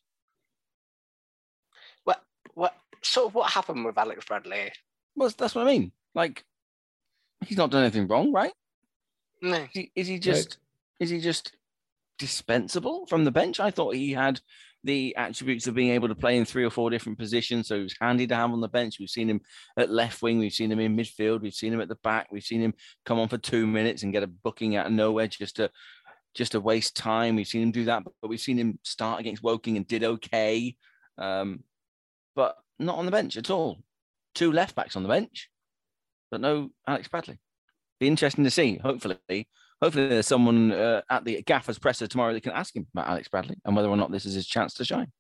What what sort of what happened with Alex Bradley? Well, that's what I mean. Like, he's not done anything wrong, right? No. Is he, is he just is he just dispensable from the bench? I thought he had the attributes of being able to play in three or four different positions. So he was handy to have on the bench. We've seen him at left wing, we've seen him in midfield, we've seen him at the back, we've seen him come on for two minutes and get a booking out of nowhere just to just to waste time. We've seen him do that, but we've seen him start against Woking and did okay. Um, but not on the bench at all. Two left backs on the bench, but no Alex Bradley. Be interesting to see. Hopefully, hopefully there's someone uh, at the Gaffers presser tomorrow that can ask him about Alex Bradley and whether or not this is his chance to shine.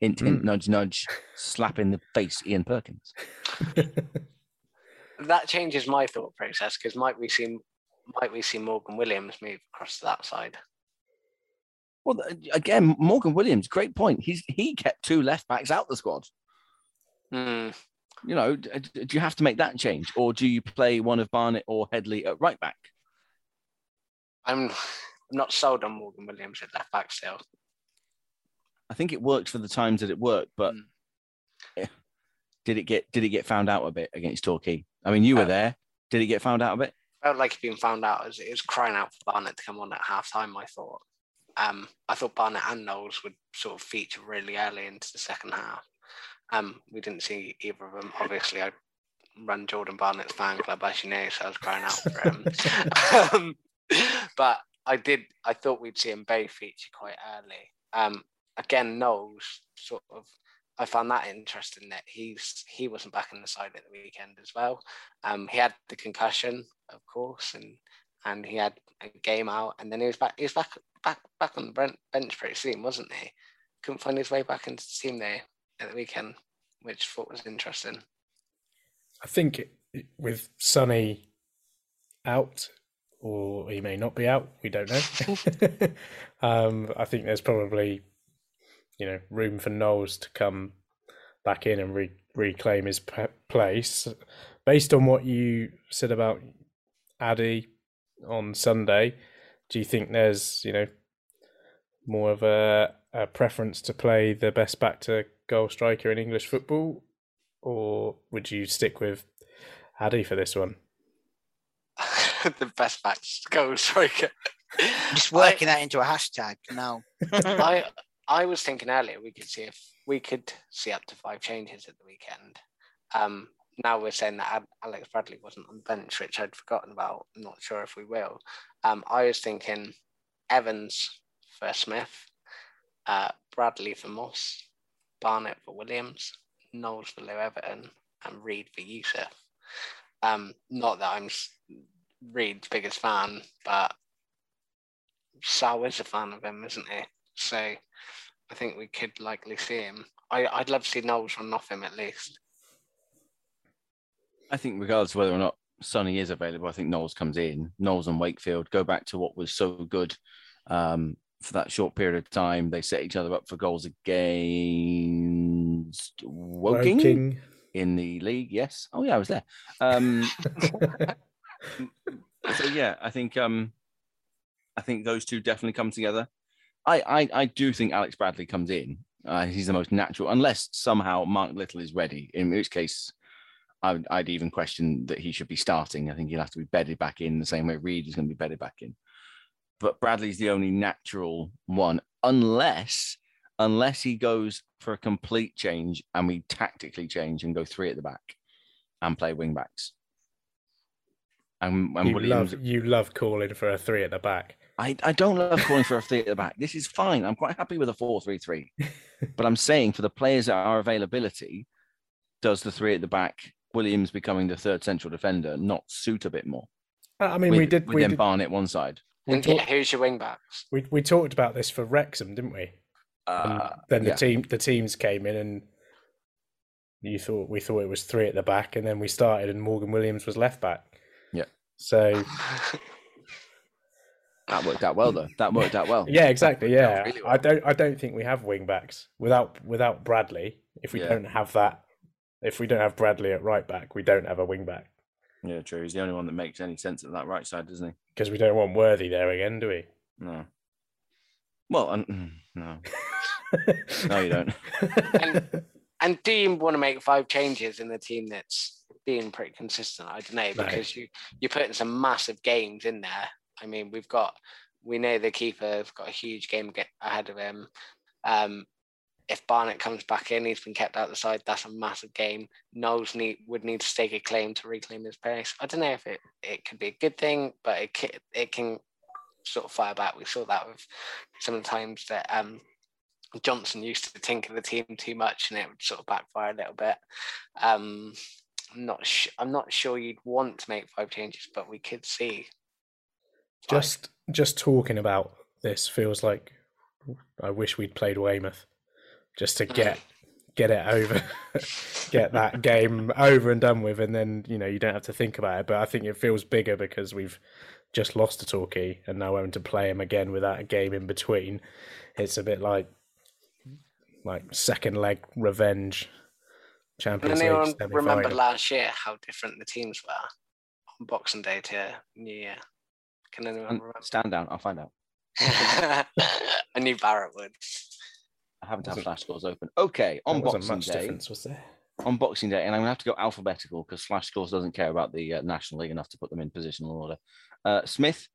Hint, hint, Mm. nudge, nudge, slap in the face, Ian Perkins. That changes my thought process because might we see might we see Morgan Williams move across to that side? Well, again, Morgan Williams, great point. He's he kept two left backs out the squad. Hmm. You know, do you have to make that change, or do you play one of Barnett or Headley at right back? I'm not sold on Morgan Williams at left back still. I think it worked for the times that it worked, but Mm. eh, did it get did it get found out a bit against Torquay? I mean, you were Uh, there. Did it get found out a bit? Felt like he'd been found out as it was crying out for Barnett to come on at half time, I thought. Um, I thought Barnett and Knowles would sort of feature really early into the second half. Um, we didn't see either of them. Obviously, I run Jordan Barnett's fan club, as you know, so I was crying out for him. um, but I did. I thought we'd see him both feature quite early. Um, again, Knowles sort of. I found that interesting that he's he wasn't back in the side at the weekend as well. Um, he had the concussion, of course, and and he had a game out, and then he was back. He was back back back on the ben- bench pretty soon, wasn't he? Couldn't find his way back into the team there at the weekend, which I thought was interesting. I think it- with Sonny out, or he may not be out, we don't know. um, I think there's probably, you know, room for Knowles to come back in and re- reclaim his p- place. Based on what you said about Addy on Sunday, do you think there's, you know, more of a, a preference to play the best back to goal striker in English football, or would you stick with Addy for this one? the best back goal striker. Just working that into a hashtag now. I I was thinking earlier we could see if we could see up to five changes at the weekend. Um, now we're saying that Alex Bradley wasn't on the bench, which I'd forgotten about. I'm not sure if we will. Um, I was thinking Evans for Smith, uh, Bradley for Moss, Barnett for Williams, Knowles for Lo-Everton, and Reid for Yussuf. Um, not that I'm s- Reid's biggest fan, but Sarll is a fan of him, isn't he? So I think we could likely see him. I, I'd love to see Knowles run off him at least. I think regardless of whether or not Sonny is available, I think Knowles comes in. Knowles and Wakefield go back to what was so good um, for that short period of time. They set each other up for goals against Woking, Woking. in the league. Yes. Oh yeah, I was there. Um, so yeah, I think um, I think those two definitely come together. I I, I do think Alex Bradley comes in. Uh, he's the most natural, unless somehow Mark Little is ready, in which case I would, I'd even question that he should be starting. I think he'll have to be bedded back in the same way Reid is going to be bedded back in. But Bradley's the only natural one, unless unless he goes for a complete change and we tactically change and go three at the back and play wing backs. And, and You Williams, love you love calling for a three at the back. I, I don't love calling for a three at the back. This is fine. I'm quite happy with a four-three-three. but I'm saying for the players that are availability, does the three at the back, Williams becoming the third central defender, not suit a bit more? Uh, I mean, with, we did with we then did, Barnett one side. we, And yeah, talk, who's your wing backs? we we talked about this for Wrexham, didn't we? Uh, then the yeah. team the teams came in and you thought we thought it was three at the back, and then we started and Morgan Williams was left back. Yeah. So That worked out well though. That worked out well. yeah, exactly. Yeah, out really I don't I don't think we have wing backs without without Bradley. If we Yeah. don't have that, if we don't have Bradley at right back, we don't have a wing back Yeah, true. He's the only one that makes any sense at that right side, doesn't he? because we don't want Worthy there again, do we? No. Well, um, no, no, you don't. And, and do you want to make five changes in the team that's being pretty consistent? I don't know No. because you you're putting some massive games in there. I mean, we've got we know the keeper's got a huge game ahead of him. Um, if Barnett comes back in, he's been kept out the side. That's a massive game. Knowles need would need to stake a claim to reclaim his place. I don't know if it, it could be a good thing, but it can, it can sort of fire back. We saw that with some of the times that um, Johnson used to tinker the team too much, and it would sort of backfire a little bit. Um, I'm not sh- I'm not sure you'd want to make five changes, but we could see. Just just talking about this feels like I wish we'd played Weymouth just to get get it over, get that game over and done with, and then you know you don't have to think about it. But I think it feels bigger because we've just lost to Torquay and now having to play him again without a game in between. It's a bit like like second leg revenge. Champions Can anyone League remember semi-final. last year how different the teams were on Boxing Day to New Year? Can anyone And remember? stand down. I'll find out. I knew Barrett would. I haven't had flash scores open. Okay, on There Boxing much Day. difference, was there? On Boxing Day, and I'm gonna have to go alphabetical because Flash Scores doesn't care about the uh, National League enough to put them in positional order. Uh, Smith,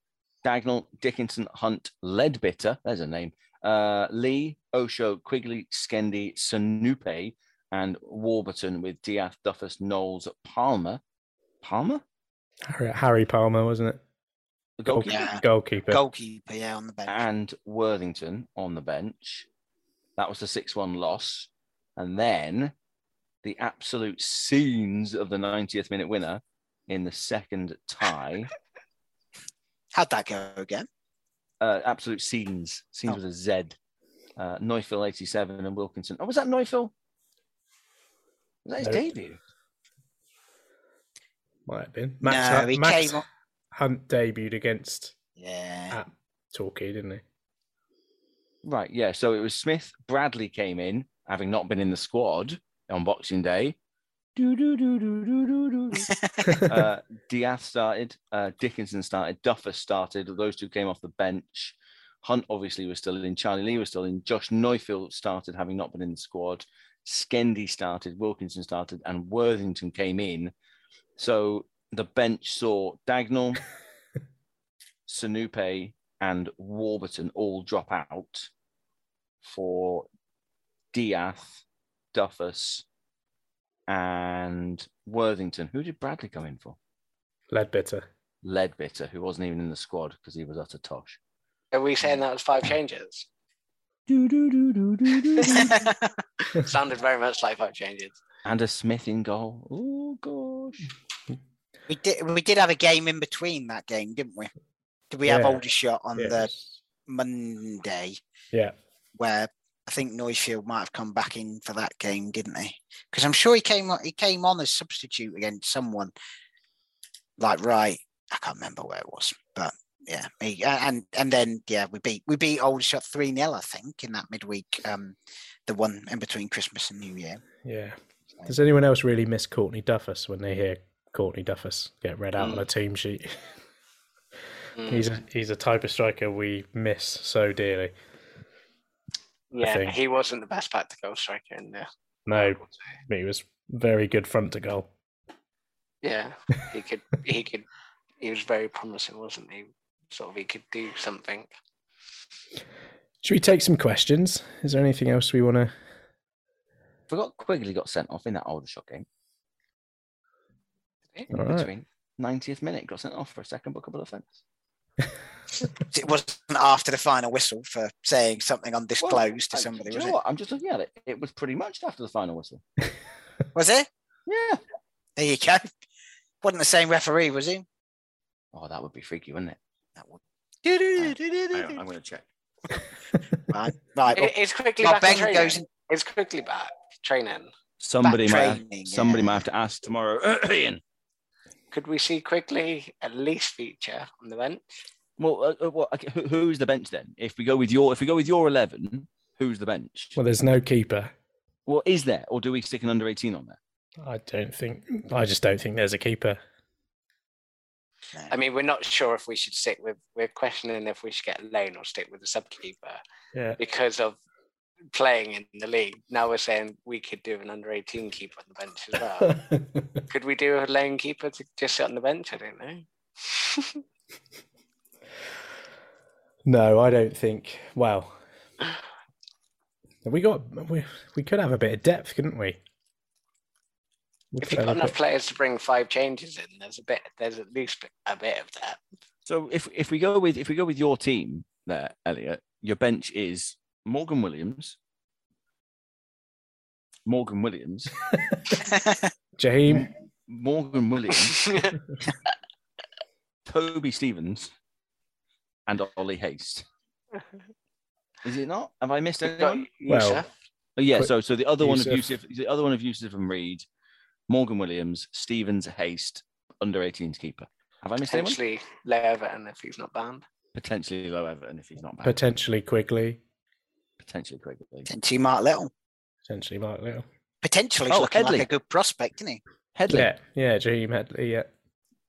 Dagnall, Dickinson, Hunt, Leadbitter. There's a name. Uh, Lee, Osho, Quigley, Skendi, Sanupe, and Warburton with Diath, Duffus, Knowles, Palmer. Palmer? Harry, Harry Palmer, wasn't it? The goalkeeper. Yeah. Goalkeeper. Goalkeeper, yeah, on the bench. and Worthington on the bench. That was the 6 1 loss. And then the absolute scenes of the 90th minute winner in the second tie. How'd that go again? uh, absolute scenes. Scenes Oh. with a Z. Uh, Neufeld 87 and Wilkinson. Oh, was that Neufeld? Was that his No. debut? Might have been. No, Hunt, he Max came on- Hunt debuted against Yeah. at Torquay, didn't he? Right, yeah. So it was Smith. Bradley came in, having not been in the squad on Boxing Day. Do, do, do, do, do, do, do. uh, Diath started, uh, Dickinson started, Duffus started. Those two came off the bench. Hunt obviously was still in. Charlie Lee was still in. Josh Neufeld started, having not been in the squad. Skendi started, Wilkinson started, and Worthington came in. So the bench saw Dagnall, Sanupe, and Warburton all drop out for Diath, Duffus, and Worthington. Who did Bradley come in for? Leadbitter. Leadbitter, who wasn't even in the squad because he was utter tosh. Are we saying that was five changes? Do, do, do, do, do, do, do. Sounded very much like five changes. and a Smith in goal. Oh gosh. We did we did have a game in between that game, didn't we? Did we have Yeah. Aldershot on Yeah. the Monday Yeah. where I think Neufeld might have come back in for that game, didn't he? Because I'm sure he came on he came on as substitute against someone like right. I can't remember where it was, but yeah, he, and and then yeah, we beat we beat Aldershot three 0 I think in that midweek, um, the one in between Christmas and New Year. Yeah. Does anyone else really miss Courtney Duffus when they hear Courtney Duffus get read out on a team sheet? Mm. he's a, he's a type of striker we miss so dearly. yeah, he wasn't the best back to goal striker in there. No, but he was very good front to goal. Yeah, he could. he could. He was very promising, wasn't he? Sort of, he could do something. Should we take some questions? Is there anything else we want to? Forgot Quigley got sent off in that Aldershot game. All right. Between 90th minute, got sent off for a second bookable offence. It wasn't after the final whistle for saying something undisclosed Well, to somebody, you was know it? what? I'm just looking at it. It was pretty much after the final whistle. Was it? Yeah. There you go. Wasn't the same referee, was he? Oh, that would be freaky, wouldn't it? That would. Hang on, I'm going to check. Right, right. It- it's Quigley well, back Ben training. goes It's Quigley back training. Somebody might, have, training, somebody yeah. might have to ask tomorrow. Ian. Could we see Quigley at least feature on the bench? Well, uh, uh, well okay, who- who's the bench then? If we go with your, if we go with your eleven, who's the bench? Well, there's no keeper. Well, is there, or do we stick an under eighteen on there? I don't think. I just don't think there's a keeper. I mean, we're not sure if we should stick with. We're questioning if we should get a loan or stick with the subkeeper Yeah. because of playing in the league. Now we're saying we could do an under eighteen keeper on the bench as well. could we do a lone keeper to just sit on the bench? I don't know. no, I don't think. Well, We got we we could have a bit of depth, couldn't we? We If you've got enough players to bring five changes in, there's a bit. There's at least a bit of that. So if if we go with if we go with your team there, Elliot, your bench is Morgan Williams, Morgan Williams, Jaheim, Morgan Williams, Toby Stevens, and Ollie Haste. Is it not? Have I missed anyone? Well, Yussuf. Oh, yeah. Quick- So so the other one of Yussuf. Yussuf, the other one of Yussuf and Reid, Morgan Williams, Stevens, Haste, under 18s keeper. Have I missed anyone? potentially Lo-Everton if he's not banned. Potentially Lo-Everton if he's not banned. potentially Quigley, Potentially Quigley. Potentially Mark Little. potentially Mark Little. Potentially Oh, looking Headley. like a good prospect, isn't he? Headley. Yeah, yeah, Jaheim Headley. Yeah,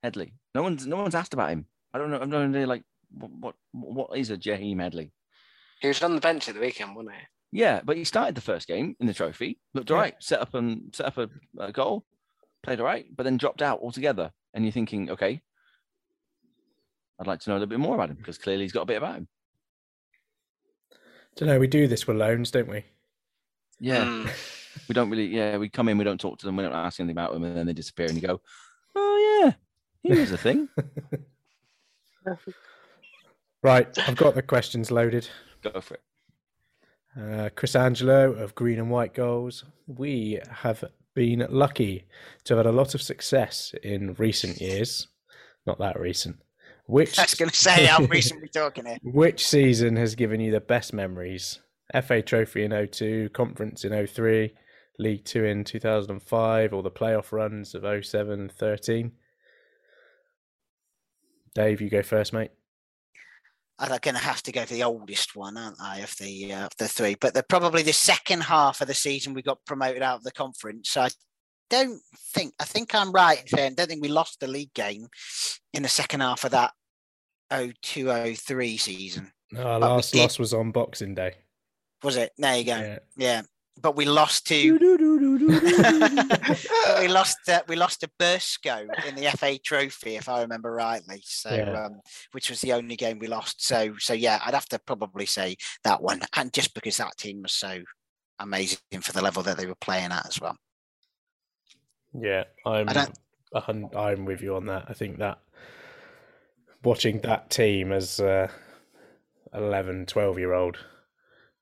Headley. No one's no one's asked about him. I don't know. I'm not really like what what what is a Jaheim Headley? He was on the bench at the weekend, wasn't he? Yeah, but he started the first game in the trophy. Looked Yeah. all right. Set up and set up a, a goal. Played all right, but then dropped out altogether. And you're thinking, okay, I'd like to know a little bit more about him because clearly he's got a bit about him. don't know. We do this with loans, don't we? Yeah, Mm. we don't really. Yeah, we come in, we don't talk to them, we don't ask anything about them, and then they disappear, and you go, oh yeah, he was a thing. Right, I've got the questions loaded. Go for it. Uh, Chris Angelo of Green and White Goals. We have been lucky to have had a lot of success in recent years. Not that recent. Which I was going to say, how recent we talking here? Which season has given you the best memories? FA Trophy in 02, Conference in 03, League Two in 2005, or the playoff runs of 07 and 13? Dave, you go first, mate. I'm going to have to go for the oldest one, aren't I, of the uh, of the three? But they're probably the second half of the season we got promoted out of the conference. So I don't think I think I'm right in saying I don't think we lost the league game in the second half of that 0203 season. Our But last loss was on Boxing Day. Was it? There you go. Yeah. Yeah. But we lost to we lost uh, we lost to Burscough in the FA Trophy, if I remember rightly. So, Yeah. um, which was the only game we lost. So, so yeah, I'd have to probably say that one, and just because that team was so amazing for the level that they were playing at as well. Yeah, I'm I'm with you on that. I think that watching that team as a 11, 12 year old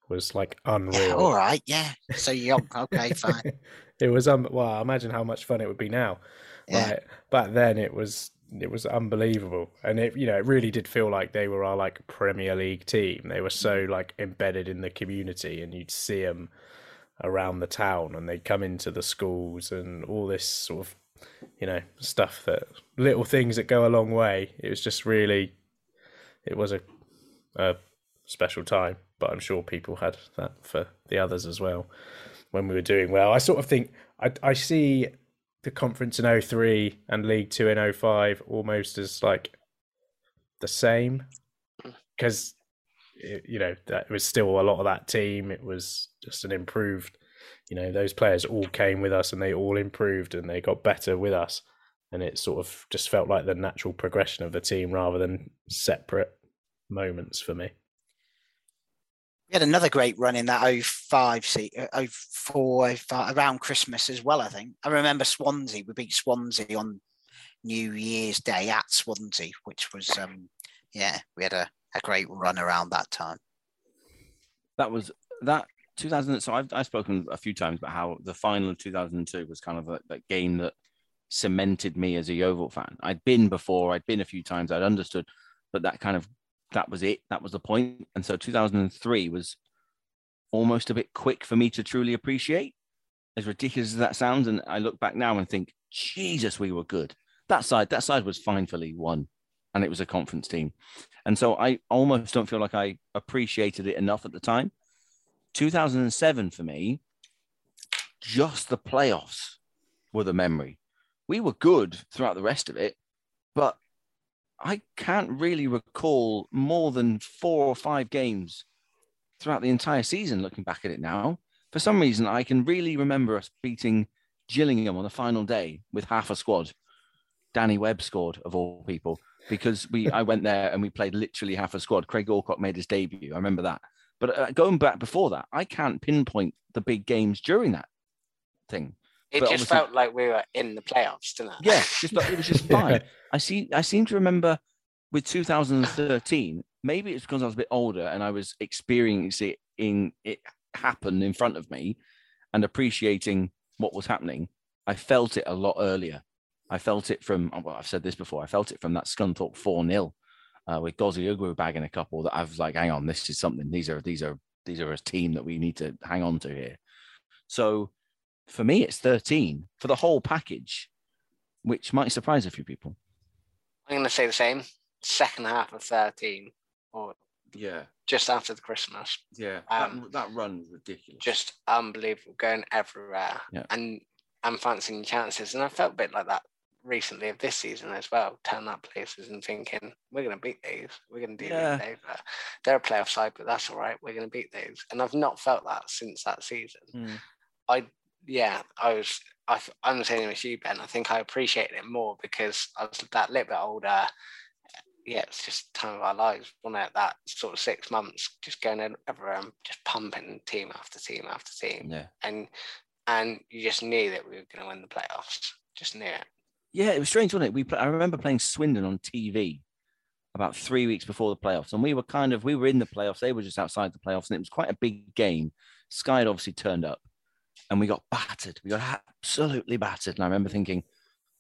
was like unreal. Yeah, all right, yeah. So young, okay, fine. it was um well, imagine how much fun it would be now. Yeah. Like back then it was it was unbelievable. And it you know, it really did feel like they were our like Premier League team. They were so like embedded in the community and you'd see them around the town and they'd come into the schools and all this sort of you know, stuff that little things that go a long way. It was just really it was a a special time, but I'm sure people had that for the others as well when we were doing well. I sort of think I, I see the conference in 03 and League Two in 05 almost as like the same hmm. because you know that it was still a lot of that team. It was just an improved. You know, those players all came with us and they all improved and they got better with us. And it sort of just felt like the natural progression of the team rather than separate moments for me. We had another great run in that 05 se- uh, 04, 05, around Christmas as well, I think. I remember Swansea. We beat Swansea on New Year's Day at Swansea, which was, um, yeah, we had a, a great run around that time. That was that 2000. So I've, I've spoken a few times about how the final of 2002 was kind of a, that game that cemented me as a Yeovil fan. I'd been before, I'd been a few times, I'd understood, but that kind of that was it. That was the point. And so 2003 was almost a bit quick for me to truly appreciate. As ridiculous as that sounds, and I look back now and think, Jesus, we were good. That side, that side was fine for League One, and it was a conference team. And so I almost don't feel like I appreciated it enough at the time. 2007 for me, just the playoffs were the memory. We were good throughout the rest of it, but I can't really recall more than four or five games throughout the entire season looking back at it now. For some reason, I can really remember us beating Gillingham on the final day with half a squad. Danny Webb scored, of all people, because we I went there and we played literally half a squad. Craig Alcock made his debut. I remember that. But uh, going back before that, I can't pinpoint the big games during that thing. It But just felt like we were in the playoffs, didn't it? Yeah, just it was just fine. I see. I seem to remember with 2013. Maybe it's because I was a bit older and I was experiencing it in it happen in front of me and appreciating what was happening. I felt it a lot earlier. I felt it from. Well, I've said this before. I felt it from that Scunthorpe four 0 uh, with Gozie Ugwu bagging a couple. That I was like, hang on, this is something. These are these are these are a team that we need to hang on to here. So for me, it's 13 for the whole package, which might surprise a few people. I'm going to say the same. Second half of 13, or Yeah, just after the Christmas, yeah. Um, that, that run was ridiculous. just unbelievable, going everywhere, Yeah. and and fancying chances. And I felt a bit like that recently of this season as well. Turning up places and thinking we're going to beat these, we're going to do Yeah. these. Over. They're a playoff side, but that's all right. We're going to beat these, and I've not felt that since that season. Mm. I yeah, I was. I, I'm the same as you, Ben. I think I appreciated it more because I was that little bit older. Yeah, it's just time of our lives, wasn't it? That sort of six months, just going everywhere and just pumping team after team after team, yeah, and and you just knew that we were going to win the playoffs. Just knew it. yeah. It was strange, wasn't it? We I remember playing Swindon on TV about three weeks before the playoffs, and we were kind of we were in the playoffs. They were just outside the playoffs, and it was quite a big game. Sky had obviously turned up, and we got battered. We got absolutely battered. And I remember thinking,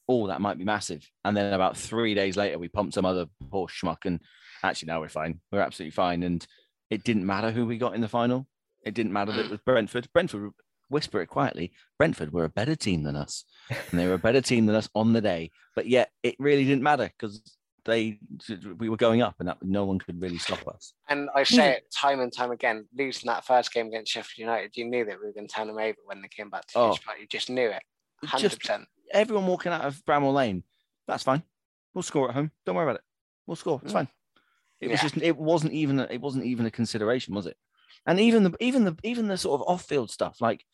"Oh, that might be massive." And then about three days later, we pumped some other poor schmuck, and actually now we're fine. We're absolutely fine, and it didn't matter who we got in the final. It didn't matter that it was Brentford. Brentford, whisper it quietly. Brentford were a better team than us, and they were a better team than us on the day. But yet, it really didn't matter because they we were going up, and that no one could really stop us. And I say it time and time again. Losing that first game against Sheffield United, you knew that we were going to turn them over when they came back to Oh. But you just knew it, hundred percent. Everyone walking out of Bramall Lane, that's fine. We'll score at home. Don't worry about it. We'll score. It's mm. fine. It was just it wasn't even a, it wasn't even a consideration, was it? And even the even the even the sort of off field stuff, like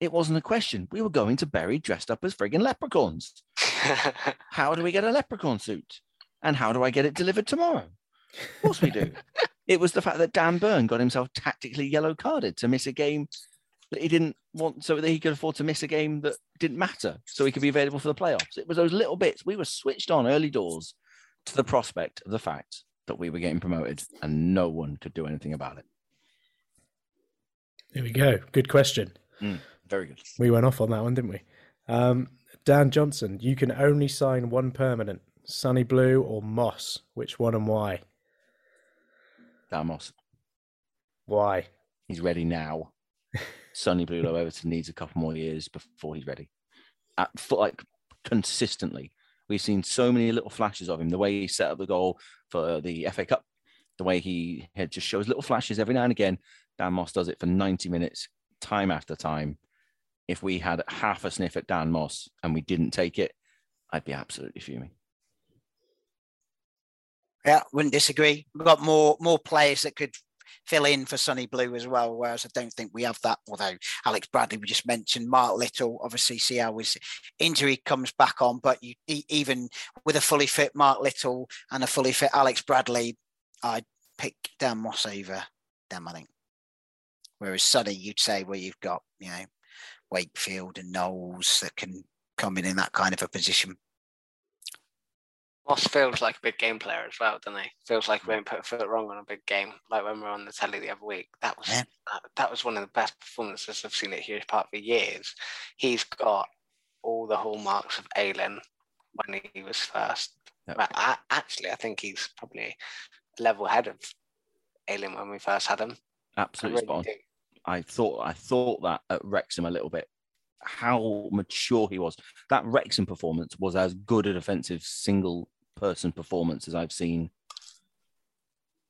it wasn't a question. We were going to Bury dressed up as frigging leprechauns. How do we get a leprechaun suit? And how do I get it delivered tomorrow? Of course we do. it was the fact that Dan Burn got himself tactically yellow carded to miss a game that he didn't want, so that he could afford to miss a game that didn't matter, so he could be available for the playoffs. It was those little bits. We were switched on early doors to the prospect of the fact that we were getting promoted, and no one could do anything about it. There we go. Good question. Very good. We went off on that one, didn't we? Um, Dan Johnson, you can only sign one permanent, Sonny Blu or Moss. Which one and why? Dan Moss, Why? he's ready now. Sonny Blu Lo-Everton needs a couple more years before he's ready. At, for, like consistently, we've seen so many little flashes of him. The way he set up the goal for the FA Cup, the way he had just shows little flashes every now and again. Dan Moss does it for 90 minutes, time after time. If we had half a sniff at Dan Moss and we didn't take it, I'd be absolutely fuming. Yeah, wouldn't disagree. We've got more more players that could fill in for Sonny Blu as well, whereas I don't think we have that. Although Alex Bradley, we just mentioned, Mark Little, obviously see how his injury comes back on, but you even with a fully fit Mark Little and a fully fit Alex Bradley, I'd pick Dan Moss over them, I think. Whereas Sonny, you'd say where you've got, you know, Wakefield and Knowles that can come in in that kind of a position. Moss feels like a big game player as well, doesn't he? Feels like we won't put a foot wrong on a big game. Like when we were on the telly the other week, that was Yeah. that, that was one of the best performances I've seen at Huish Park for years. He's got all the hallmarks of Ayling when he was first. Yep. I, actually, I think he's probably level head of Ayling when we first had him. Absolutely spot really on. I thought I thought that at Wrexham a little bit. How mature he was. That Wrexham performance was as good a defensive single person performance as I've seen.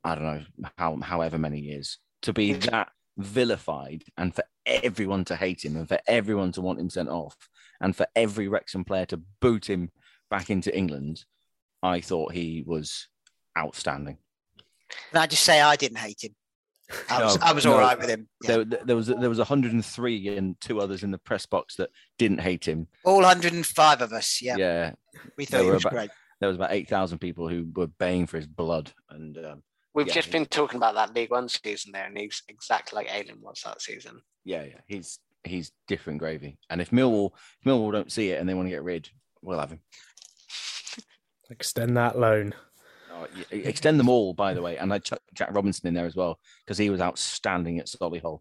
I don't know how however many years to be that vilified and for everyone to hate him and for everyone to want him sent off and for every Wrexham player to boot him back into England. I thought he was outstanding. Can I just say I didn't hate him? I was, No, I was no. all right with him. Yeah. There, there was there was 103 and two others in the press box that didn't hate him. All 105 of us. Yeah. yeah We thought he was about- great. There was about 8,000 people who were baying for his blood. And um, We've Yeah, just been talking about that League One season there, and he's exactly like Aiden was that season. Yeah, yeah. He's he's different gravy. And if Millwall if Millwall don't see it and they want to get rid, we'll have him. Extend that loan. Oh, y- extend them all, by the way. And I chuck Jack Robinson in there as well because he was outstanding at Solihull.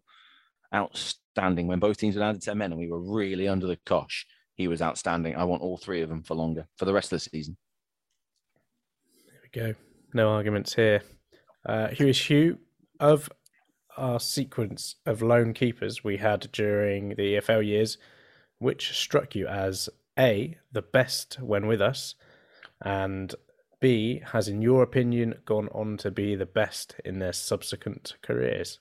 Outstanding when both teams were down to 10 men and we were really under the cosh. He was outstanding. I want all three of them for longer for the rest of the season. Go. No arguments here. Uh, here is Hugh. Of our sequence of lone keepers we had during the EFL years, which struck you as A, the best when with us, and B, has in your opinion gone on to be the best in their subsequent careers?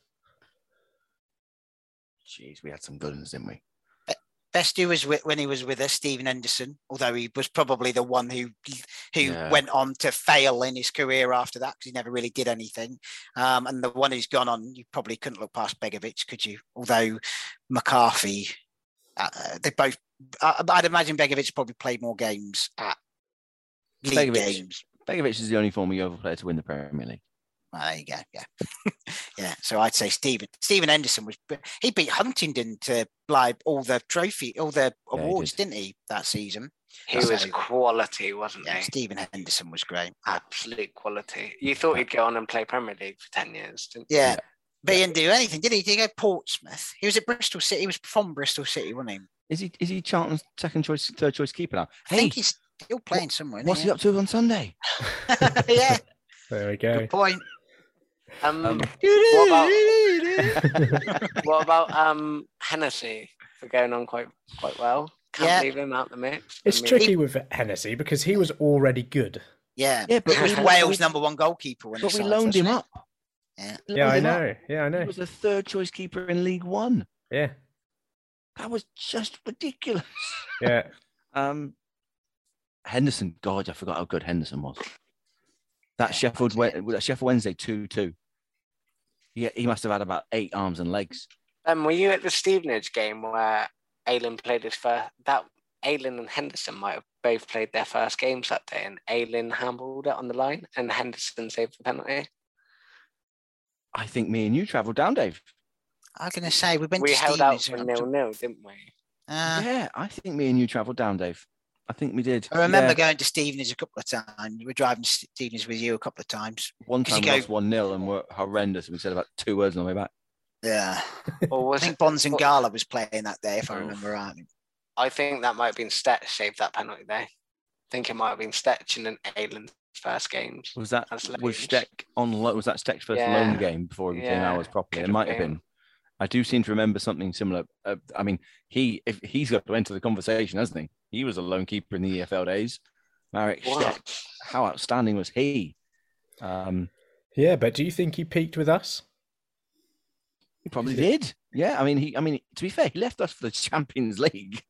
Jeez, we had some good ones, didn't we? Best was with, when he was with us, Stephen Henderson, although he was probably the one who who Yeah. went on to fail in his career after that because he never really did anything. Um, and the one who's gone on, you probably couldn't look past Begovic, could you? Although McCarthy, uh, they both, I I'd imagine Begovic probably played more games at league Begovic. games. Begovic is the only former Yeovil player to win the Premier League. Well, there you go. Yeah, yeah. So I'd say Stephen Stephen Henderson was he beat Huntington to like all the trophy, all the Yeah, awards, did. did. not he? That season. He So, was quality, wasn't yeah, he? Stephen Henderson was great. Absolute quality. You thought he'd go on and play Premier League for ten years, didn't you? Yeah. But he didn't do anything, did he? Did he go Portsmouth? He was at Bristol City. He was from Bristol City, wasn't he? Is he is he Charlton's second choice, third choice keeper now? I Hey, think he's still playing somewhere. what's he up to on Sunday? yeah, There we go. good point. Um, Um, what about what about um Hennessey for going on quite quite well? Can't Yeah. leave him out the mix. It's I mean, tricky with Hennessey because he was already good. Yeah, Yeah, but he was Wales' number one goalkeeper when But we loaned him up. Yeah. Yeah, I him up. know. Yeah, I know. He was the third choice keeper in League One. Yeah, That was just ridiculous. yeah. Um, Henderson, God, I forgot how good Henderson was. That Sheffield, that Sheffield Wednesday two two. Yeah, he must have had about eight arms and legs. Um, were you at the Stevenage game where Ayling played his first? That Ayling and Henderson might have both played their first games that day, and Ayling handled it on the line, and Henderson saved the penalty. I think me and you travelled down, Dave. I'm going to say we went We to held out Stevenage. for nil nil, didn't we? Uh, yeah, I think me and you travelled down, Dave. I think we did. I remember Yeah. going to Stevenage a couple of times. We were driving to Stevenage with you a couple of times. One time you we go- lost one 0 and we're horrendous. We said about two words on the way back. Yeah, Or I think? Bonds and Gala was playing that day, if I remember right. I think that might have been Stech saved that penalty there. I think it might have been Stech in an Ayling's first games. Was that That's was loans. Stech on lo- was that Stech's first Yeah. loan game before he became Yeah, ours properly? It could have might have been. been. I do seem to remember something similar. Uh, I mean, he if he's got to enter the conversation, hasn't he? He was a lone keeper in the EFL days. Marek Wow. Stech, how outstanding was he? Um, Yeah, but do you think he peaked with us? he probably did. Yeah, I mean, he. I mean, to be fair, he left us for the Champions League.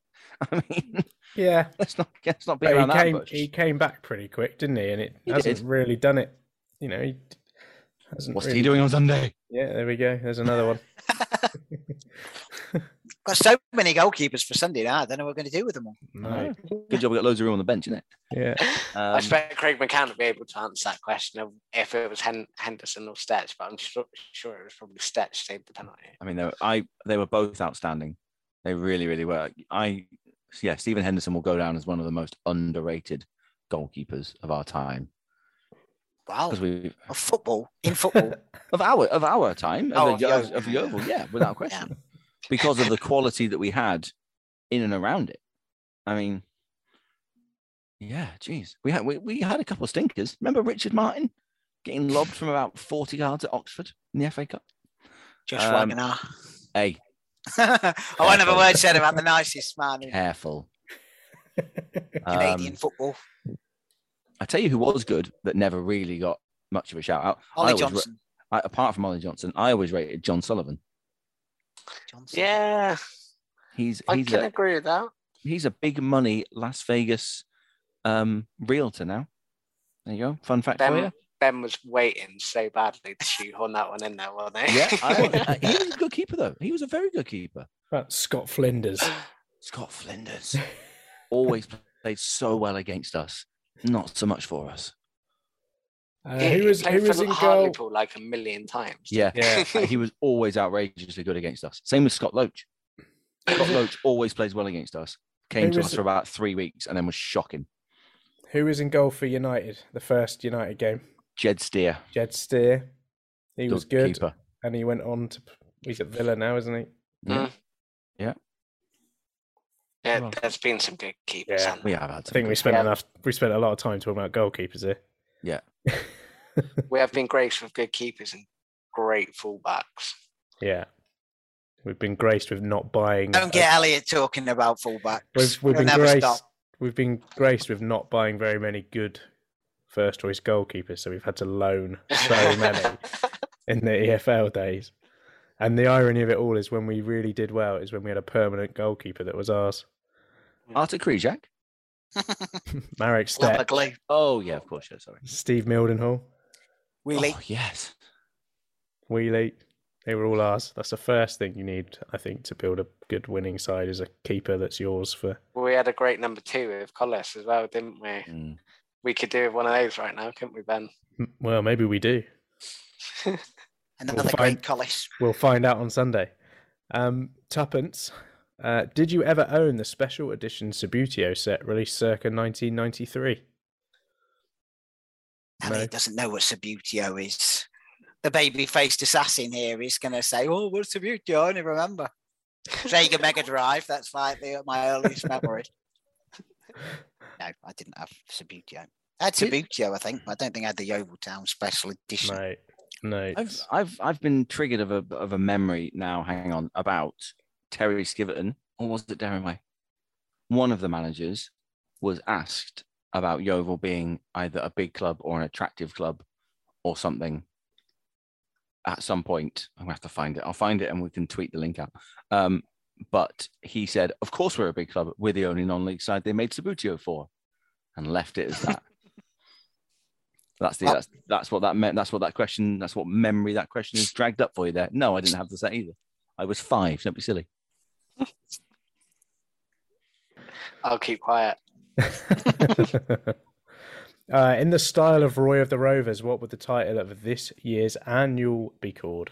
I mean, Yeah, let's not let's not be but he around that came bush. he came back pretty quick, didn't he? And it He hasn't did. really done it. You know, he hasn't. What's really... he doing on Sunday? Yeah, there we go. There's another one. Got so many goalkeepers for Sunday now. I don't know what we're going to do with them all. No. Good job. We've got loads of room on the bench, isn't it? Yeah, I Um, expect Craig McCann to be able to answer that question of if it was Hen- Henderson or Stech, but I'm sure, sure it was probably Stech saved the penalty. I mean, they were, I they were both outstanding. They really, really were. I yeah, Stephen Henderson will go down as one of the most underrated goalkeepers of our time Wow. because we Of football, in football. of our of our time Oh, of, the, of of, of Yeovil. Yeovil, yeah, without question, because of the quality that we had in and around it. I mean, yeah, geez, we had we, we had a couple of stinkers. Remember Richard Martin getting lobbed from about forty yards at Oxford in the FA Cup? Josh Um, Wagenaar. Hey, I won't have a word said about the nicest man in careful. Canadian Um, football. I tell you who was good that never really got much of a shout out. Ollie always ra- Johnson. I, apart from Ollie Johnson, I always rated John Sullivan. Johnson. Yeah, He's I can a agree with that. he's a big money Las Vegas um, realtor now. There you go. Fun fact for you. Ben, ben was waiting so badly to shoehorn that one in there, wasn't he? Yeah, I, I- he was a good keeper though. He was a very good keeper. That's Scott Flinders. Scott Flinders always played so well against us. Not so much for us. Uh, He- who was he who was in goal? Hartlepool like a million times. Yeah, Yeah. he was always outrageously good against us. Same with Scott Loach. Scott Loach always plays well against us. Came Who to was us for about three weeks and then was shocking. Who was in goal for United? The first United game. Jed Steer, Jed Steer. He was good, keeper. and he went on to. He's at Villa now, isn't he? Yeah. Mm. Yeah. Yeah, there's been some good keepers. Yeah, We have had I some think we spent Yeah. enough. We spent a lot of time talking about goalkeepers here. Yeah. we have been graced with good keepers and great fullbacks. Yeah, we've been graced with not buying. Don't get Elliot talking about fullbacks. We've, we've been never graced. stop. We've been graced with not buying very many good first choice goalkeepers, so we've had to loan so many in the EFL days. And the irony of it all is when we really did well is when we had a permanent goalkeeper that was ours. Mm. Artur Krysiak? Marek Stech, Oh, yeah, of course. Yeah, sorry. Steve Mildenhall, Wheelie. Oh, yes. Wheelie. They were all ours. That's the first thing you need, I think, to build a good winning side is a keeper that's yours for. we had a great number two with Collis as well, didn't we? Mm. We could do with one of those right now, couldn't we, Ben? Well, maybe we do. And another We'll great Collis. We'll find out on Sunday. Um, Tuppence, uh, did you ever own the special edition Subbuteo set released circa 1993? Elliot doesn't know what Subbuteo is. The baby-faced assassin here is going to say, "Oh, what's Subbuteo? I only remember." Sega Mega Drive. That's like the, my earliest memory. No, I didn't have Subbuteo. I had Did- Subbuteo, I think. but I don't think I had the Yeovil Town Special Edition. No, no. I've I've I've been triggered of a of a memory now. Hang on, about Terry Skiverton, or was it Darren Way? One of the managers was asked about Yeovil being either a big club or an attractive club, or something. At some point, I'm gonna have to find it. I'll find it and we can tweet the link out. Um, but he said, "Of course, we're a big club. We're the only non-league side they made Subbuteo for," and left it as that. That's the Oh. that's that's what that meant. That's what that question. That's what memory that question is dragged up for you there. No, I didn't have the set either. I was five. Don't be silly. I'll keep quiet. uh, in the style of Roy of the Rovers, what would the title of this year's annual be called?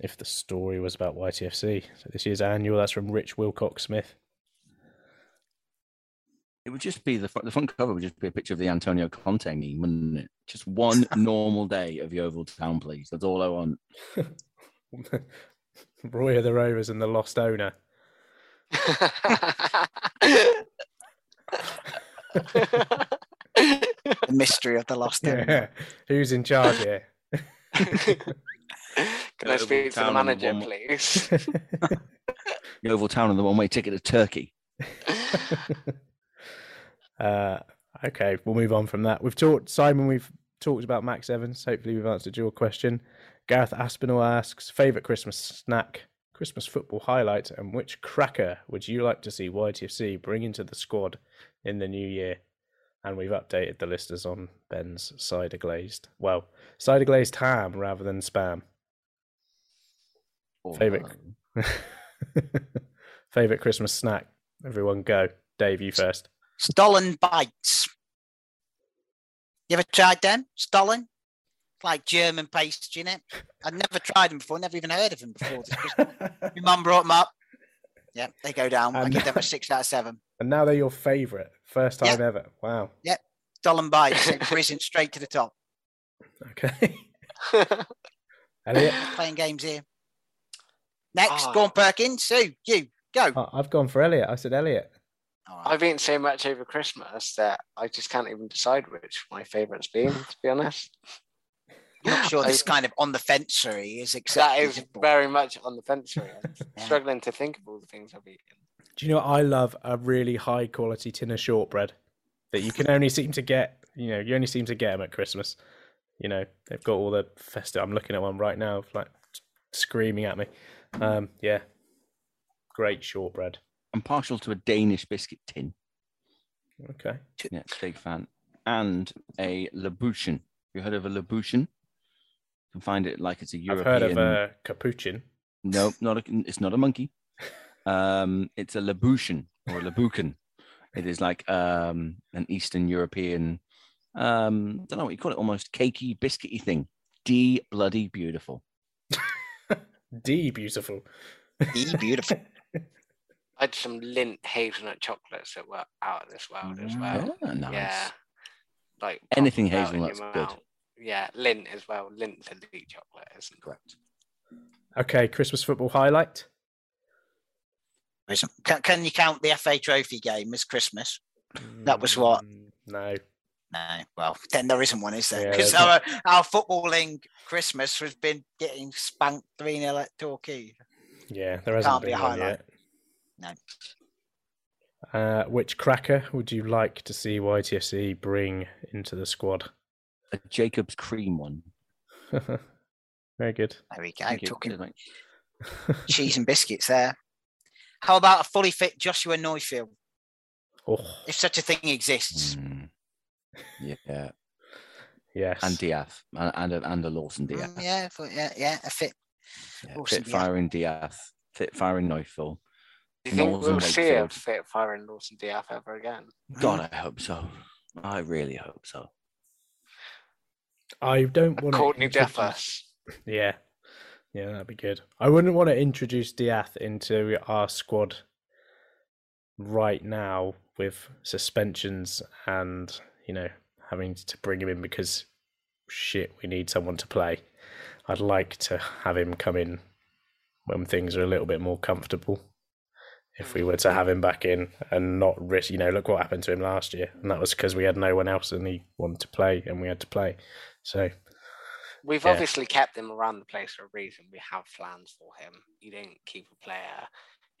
If the story was about YTFC. So this year's annual, that's from Rich Wilcox Smith. It would just be the front, the front cover would just be a picture of the Antonio Conte meme, wouldn't it? Just one normal day of Yeovil Town, please. That's all I want. Roy of the Rovers and the lost owner. The mystery of the lost owner. Yeah. Who's in charge here? Can I speak to the Town and the manager, one- please? Yeovil Town and the one-way ticket to Turkey. Uh, okay, we'll move on from that. We've talked, Simon. We've talked about Max Evans. Hopefully, we've answered your question. Gareth Aspinall asks favorite Christmas snack, Christmas football highlight, and which cracker would you like to see YTFC bring into the squad in the new year? And we've updated the listers on Ben's cider glazed. Well, cider glazed ham rather than spam. Or, Favorite. favorite Christmas snack. Everyone go. Dave, you first. Stollen bites. You ever tried them? Stollen? Like German pastry, in it. I'd never tried them before, never even heard of them before. this Christmas. My mum brought them up. Yeah, they go down. I give them a six out of seven. And now they're your favourite. First time Yeah. ever. Wow. Yep. bites, they've risen straight to the top. Okay. Elliot, Playing games here. Next, Ah. go on, Perkins. Sue, you go. Oh, I've gone for Elliot. I said Elliot. All right. I've eaten so much over Christmas that I just can't even decide which my favourite's been, to be honest. I'm not sure this kind of on the fencery is That acceptable. is very much on the fence. I'm Yeah. struggling to think of all the things I've eaten. Do you know what I love? A really high quality tin of shortbread that you can only seem to get. You know, you only seem to get them at Christmas. You know, they've got all the festive. I'm looking at one right now, like screaming at me. Um, yeah, great shortbread. I'm partial to a Danish biscuit tin. Okay. Yeah, big fan. And a Labution. You heard of a Labution? You can find it like it's a I've European. heard of uh, capuchin. No, not a, it's not a monkey. Um, it's a Labution or a Labukan. It is like um, an Eastern European Um, I don't know what you call it, almost cakey, biscuity thing. D bloody beautiful. D beautiful. D beautiful. I had some Lindt hazelnut chocolates that were out of this world as well. Ah, nice. Yeah. Like Anything proper hazelnut's good. Yeah, Lindt as well. Lindt's elite chocolate, isn't? Correct. Okay, Christmas football highlight. Can, can you count the FA Trophy game as Christmas? That was what? Mm, No. No, well, then there isn't one, is there? Because there's our, our footballing Christmas has been getting spanked 3 0 at Torquay. Yeah, there hasn't Can't be a one highlight. yet. No. Uh, which cracker would you like to see YTFC bring into the squad? A Jacob's cream one. Very good. There we go. Thank. Talking Cheers, cheese and biscuits there. How about a fully fit Joshua Neufeld, Oh, if such a thing exists? Mm. Yeah, yes. and D'Ath, and and a, and a Lawson Mm, D'Ath. yeah, fu- yeah, yeah, a fit. Yeah, Lawson fit D'Ath. firing D'Ath, fit firing Neufeld. Do you think Knowles we'll and see a fit firing Lawson D'Ath ever again? God, I hope so. I really hope so. I don't want Courtney to Jeffers. Yeah, yeah, that'd be good. I wouldn't want to introduce D'Ath into our squad right now with suspensions and you know having to bring him in because shit, we need someone to play. I'd like to have him come in when things are a little bit more comfortable. If we were to have him back in and not risk, you know, look what happened to him last year, and that was because we had no one else and he wanted to play and we had to play. So We've Yeah. obviously kept him around the place for a reason. We have plans for him. You don't keep a player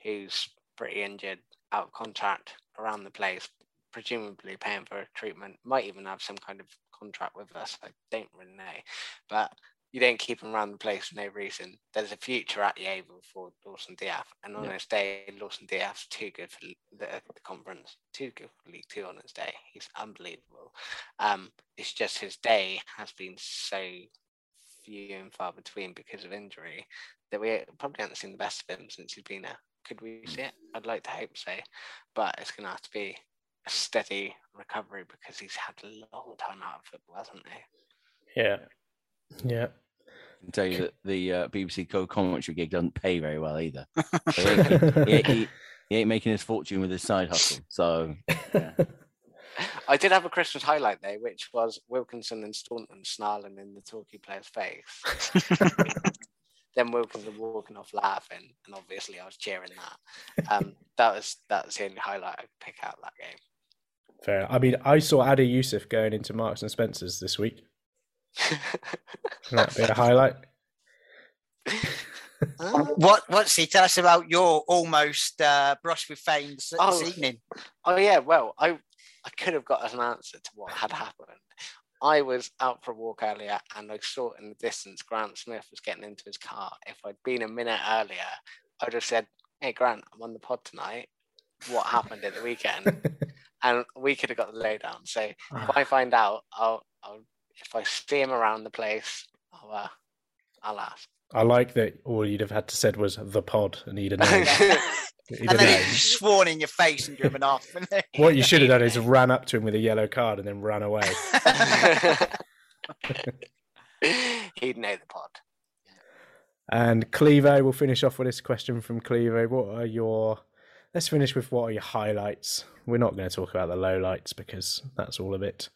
who's pretty injured, out of contract, around the place, presumably paying for treatment, might even have some kind of contract with us. I don't really know. But you don't keep him around the place for no reason. There's a future at Yeovil for Lawson D'Ath. And on Yeah. his day, Lawson D'Ath's too good for the, the conference, too good for League Two on his day. He's unbelievable. Um, it's just his day has been so few and far between because of injury that we probably haven't seen the best of him since he's been here. Could we see it? I'd like to hope so, but it's going to have to be a steady recovery because he's had a long time out of football, hasn't he? yeah, yeah. I can tell you that the uh, BBC co-commentary gig doesn't pay very well either. So he, ain't, he, he- he ain't making his fortune with his side hustle. So I did have a Christmas highlight though, which was Wilkinson and Staunton snarling in the Torquay player's face. then Wilkinson walking off laughing, and obviously I was cheering that. Um, that was that was the only highlight I could pick out that game. Fair. I mean, I saw Adi Yussuf going into Marks and Spencers this week. That'd be a highlight. What? What's he? Tell us about your almost uh, brush with fame this, Oh. this evening. Oh yeah, well, I I could have got an answer to what had happened. I was out for a walk earlier and I saw in the distance Grant Smith was getting into his car. If I'd been a minute earlier, I'd have said, Hey Grant, I'm on the pod tonight. What happened at the weekend? and we could have got the lowdown. So if I find out, I'll, I'll if I see him around the place, I'll uh, I'll ask. I like that all you'd have had to said was the pod, and he'd have known. He'd And then known. he's sworn in your face and driven off. What you should have done is ran up to him with a yellow card and then ran away. He'd know the pod. And Clevo, we'll finish off with this question from Clevo. What are your? Let's finish with what are your highlights. We're not going to talk about the lowlights because that's all a bit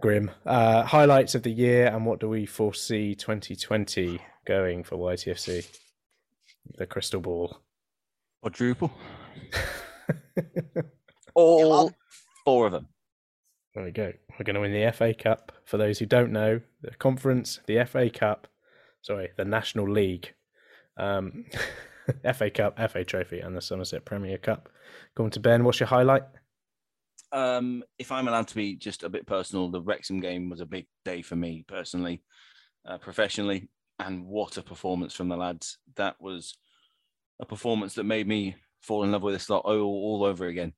grim. Uh, highlights of the year and what do we foresee 2020 going for YTFC? The crystal ball. Quadruple. All four of them. There we go. We're going to win the FA Cup. For those who don't know, the conference, the FA Cup, sorry, the National League, um, FA Cup, FA Trophy, and the Somerset Premier Cup. Going to Ben, what's your highlight? Um, if I'm allowed to be just a bit personal, the Wrexham game was a big day for me personally, uh, professionally, and what a performance from the lads! That was a performance that made me fall in love with this lot all, all over again.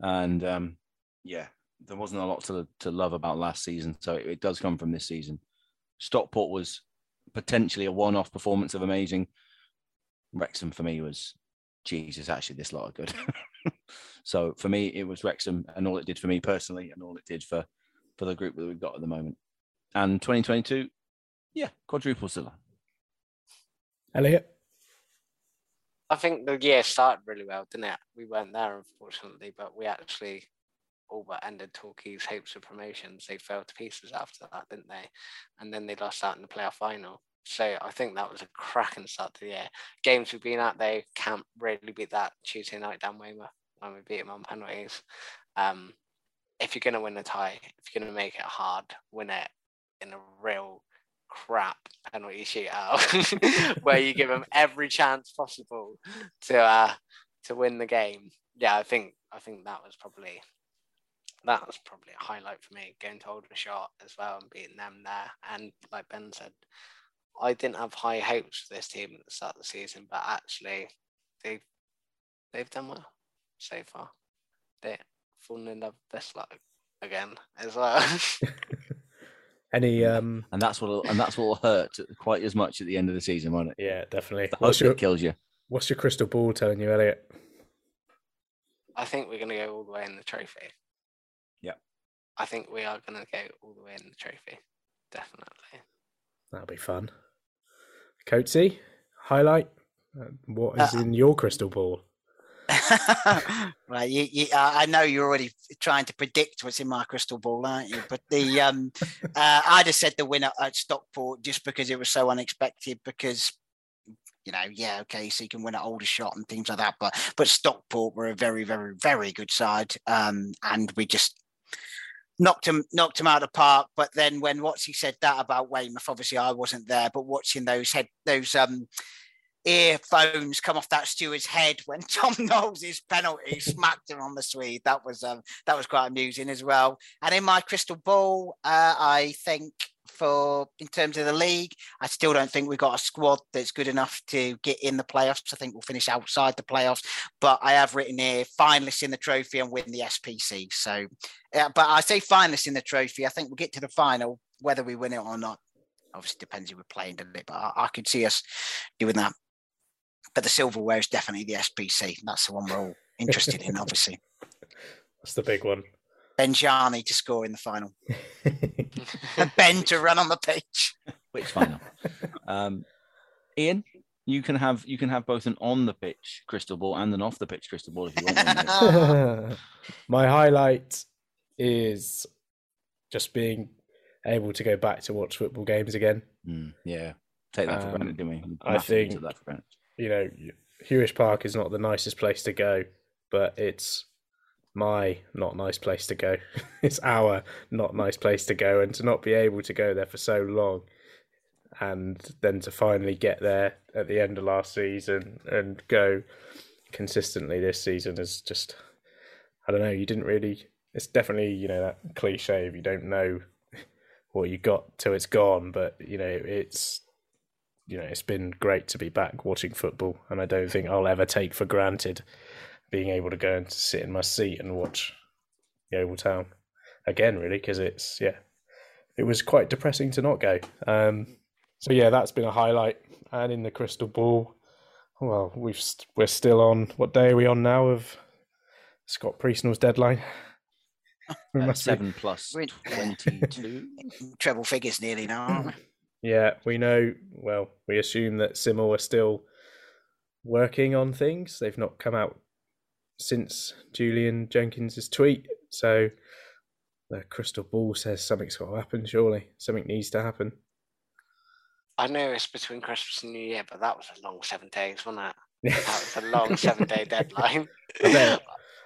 And um, yeah, there wasn't a lot to to love about last season, so it, it does come from this season. Stockport was potentially a one-off performance of amazing. Wrexham for me was Jesus, actually, this lot are good. so for me, it was Wrexham and all it did for me personally, and all it did for for the group that we've got at the moment. And 2022, yeah, quadruple silver. Elliot. I think the year started really well, didn't it? We weren't there, unfortunately, but we actually all but ended Torquay's hopes of promotions. They fell to pieces after that, didn't they? And then they lost out in the playoff final. So I think that was a cracking start to the year. Games we've been at, they can't really beat that Tuesday night down Weymouth when we beat them on penalties. Um, if you're going to win a tie, if you're going to make it hard, win it in a real crap penalty shootout where you give them every chance possible to uh, to win the game. Yeah, I think I think that was probably that was probably a highlight for me going to Aldershot as well and beating them there. And like Ben said, I didn't have high hopes for this team at the start of the season, but actually they've they've done well so far. They've fallen in love with this luck again as well. Any um and that's what and that's what will hurt quite as much at the end of the season, won't it? Yeah, definitely. The what's your, kills you. What's your crystal ball telling you, Elliot? I think we're going to go all the way in the trophy. Yeah. I think we are going to go all the way in the trophy. Definitely. That'll be fun. Coatsy, highlight. Uh, what is uh, in your crystal ball? right, you, you, I know you're already trying to predict what's in my crystal ball, aren't you? But the um, uh, I just said the winner at Stockport just because it was so unexpected. Because you know, yeah, okay, so you can win at Aldershot and things like that, but but Stockport were a very, very, very good side, um, and we just knocked him knocked him out of the park. But then when Watsy said that about Weymouth, obviously I wasn't there, but watching those head those um earphones come off that steward's head when Tom Knowles' penalty smacked him on the Swede. That was um, that was quite amusing as well. And in my crystal ball, uh, I think for in terms of the league, I still don't think we've got a squad that's good enough to get in the playoffs. I think we'll finish outside the playoffs. But I have written here finalists in the trophy and win the SPC. So, yeah, but I say finalists in the trophy. I think we'll get to the final, whether we win it or not obviously depends who we're playing, doesn't it? But I, I, could see us doing that but the silverware is definitely the SPC. That's the one we're all interested in, obviously. That's the big one. Benjani to score in the final. and Ben to run on the pitch. Which final? um, Ian, you can have you can have both an on the pitch crystal ball and an off the pitch crystal ball if you want. My highlight is just being able to go back to watch football games again. Mm, yeah, take that for um, granted, do we? I think that for granted you know, Huish Park is not the nicest place to go, but it's my not nice place to go. it's our not nice place to go, and to not be able to go there for so long, and then to finally get there at the end of last season and go consistently this season is just, I don't know. You didn't really. It's definitely you know that cliche if you don't know what you got till it's gone, but you know it's you know, it's been great to be back watching football, and I don't think I'll ever take for granted being able to go and sit in my seat and watch the Yeovil Town again, really, because it's yeah, it was quite depressing to not go. Um, so yeah, that's been a highlight. And in the crystal ball, well, we've we're still on. What day are we on now of Scott Priestnall's deadline? We must seven be... plus twenty-two. Treble figures nearly now. Yeah, we know. Well, we assume that Simmel are still working on things. They've not come out since Julian Jenkins's tweet, so the crystal ball says something's got to happen. Surely, something needs to happen. I know it's between Christmas and New Year, but that was a long seven days, wasn't it? that was a long seven-day deadline. I bet.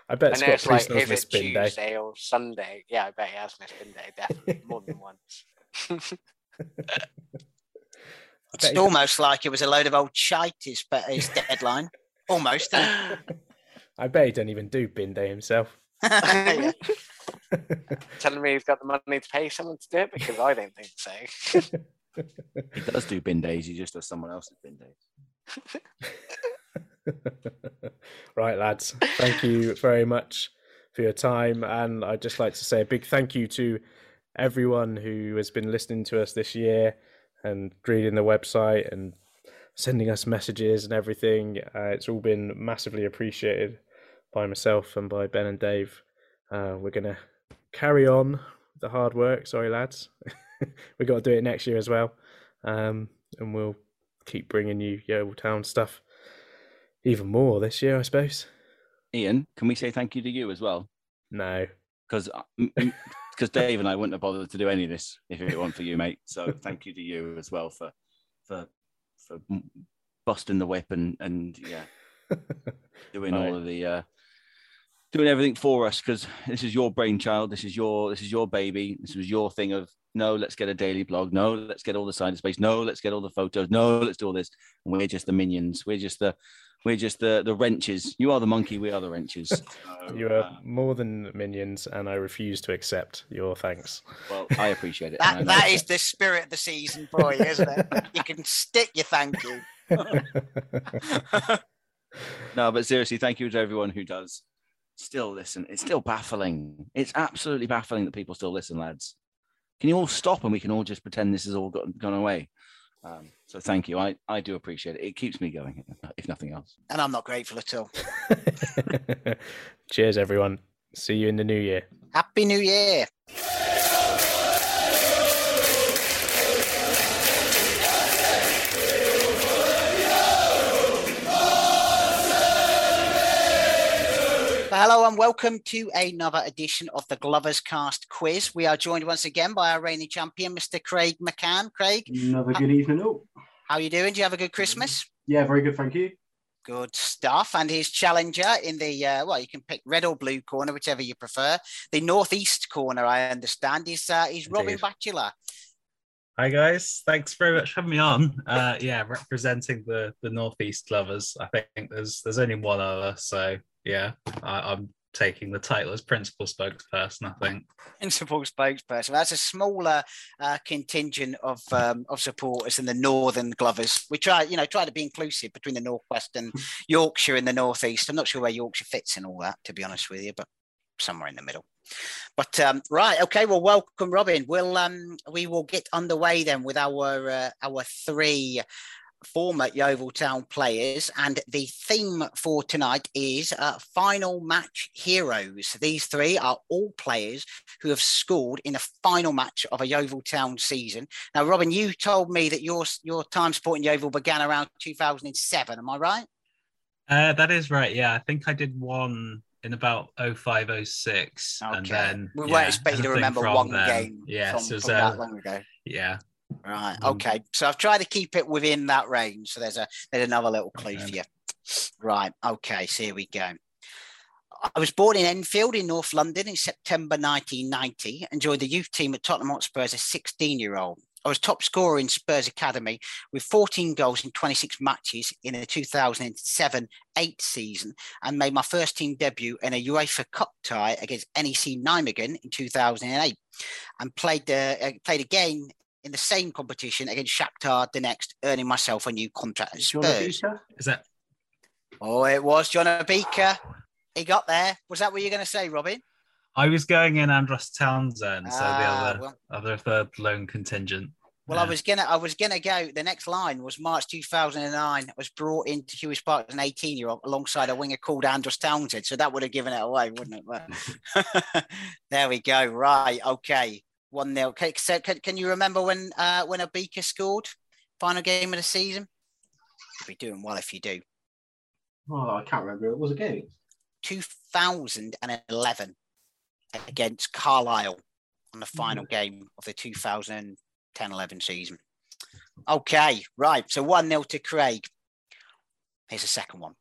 I bet I know it's like if it's Tuesday day. or Sunday. Yeah, I bet he has missed bin day definitely more than once. it's almost like it was a load of old shite his, his deadline. almost. I bet he doesn't even do bin day himself. Telling me he's got the money to pay someone to do it because I don't think so. he does do bin days. He just does someone else's bin days. right, lads. Thank you very much for your time, and I'd just like to say a big thank you to everyone who has been listening to us this year and reading the website and sending us messages and everything. Uh, it's all been massively appreciated by myself and by Ben and Dave. Uh, we're going to carry on the hard work. Sorry, lads. we got to do it next year as well, um, and we'll keep bringing you Yeovil Town stuff even more this year, I suppose. Ian, can we say thank you to you as well? No, because because Dave and I wouldn't have bothered to do any of this if it weren't for you, mate. So thank you to you as well for for for busting the whip and and yeah, doing right. all of the uh, doing everything for us because this is your brainchild. This is your this is your baby. This was your thing of no, let's get a daily blog. No, let's get all the side space. No, let's get all the photos. No, let's do all this. And we're just the minions. We're just the we're just the the wrenches. You are the monkey. We are the wrenches. So, you are uh, more than minions, and I refuse to accept your thanks. Well, I appreciate it. that, that is the spirit of the season for you, isn't it? you can stick your thank you. no, but seriously, thank you to everyone who does still listen. It's still baffling. It's absolutely baffling that people still listen, lads. Can you all stop and we can all just pretend this has all got, gone away? Um, so thank you. I, I do appreciate it. It keeps me going, if nothing else. And I'm not grateful at all. Cheers, everyone. See you in the new year. Happy New Year. Hello and welcome to another edition of the Glovers Cast quiz. We are joined once again by our reigning champion, Mr. Craig McCann. Craig, another good evening. Oh. How are you doing? Do you have a good Christmas? Yeah, very good, thank you. Good stuff. And his challenger in the uh, well, you can pick red or blue corner, whichever you prefer. The northeast corner, I understand, is uh, is Robin Batchelor. Hi guys, thanks very much for having me on. Uh, yeah, representing the the northeast lovers. I think there's there's only one other, so yeah, I, am taking the title as principal spokesperson. I think principal spokesperson. That's a smaller uh, contingent of um, of supporters than the Northern Glovers. We try, you know, try to be inclusive between the Northwest and Yorkshire and the Northeast. I'm not sure where Yorkshire fits in all that, to be honest with you, but somewhere in the middle. But um, right, okay. Well, welcome, Robin. We'll um, we will get underway then with our uh, our three former Yeovil Town players, and the theme for tonight is uh, final match heroes. These three are all players who have scored in the final match of a Yeovil Town season. Now, Robin, you told me that your your time supporting Yeovil began around 2007. Am I right? Uh, that is right. Yeah, I think I did one in about 0506 okay. and then we yeah, won't expect you to remember one then, game yeah from, so that long ago yeah Right. Mm. Okay. So I've tried to keep it within that range. So there's a there's another little clue okay. for you. Right. Okay. So here we go. I was born in Enfield in North London in September 1990 and joined the youth team at Tottenham Hotspur as a 16 year old. I was top scorer in Spurs Academy with 14 goals in 26 matches in the 2007 8 season and made my first team debut in a UEFA Cup tie against NEC Nijmegen in 2008 and played, uh, played again in the same competition against Shakhtar the next, earning myself a new contract at Spurs. Is that? Oh, it was John Obika. He got there. Was that what you're going to say, Robin? I was going in Andros Townsend, so the ah, other well, other third loan contingent. Well, yeah. I was gonna I was gonna go. The next line was March 2009. I was brought into Huish Park as an 18 year old alongside a winger called Andros Townsend. So that would have given it away, wouldn't it? But there we go. Right. Okay one 0 okay, So can, can you remember when uh, when Obika scored final game of the season? You'll be doing well if you do. Oh, I can't remember. It was a game. 2011 against Carlisle on the final game of the 2010-11 season. Okay, right. So 1-0 to Craig. Here's the second one.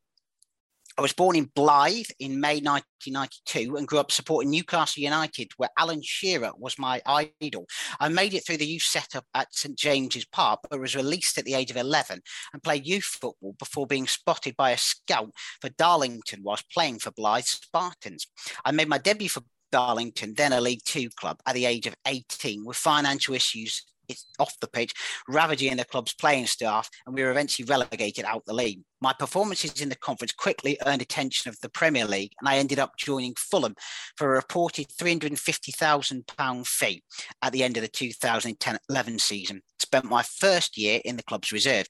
I was born in Blyth in May 1992 and grew up supporting Newcastle United, where Alan Shearer was my idol. I made it through the youth setup at St James's Park, but was released at the age of 11 and played youth football before being spotted by a scout for Darlington whilst playing for Blyth Spartans. I made my debut for Darlington, then a League Two club, at the age of 18 with financial issues off the pitch, ravaging the club's playing staff, and we were eventually relegated out the league. My performances in the conference quickly earned attention of the Premier League, and I ended up joining Fulham for a reported £350,000 fee at the end of the 2010 11 season. Spent my first year in the club's reserve.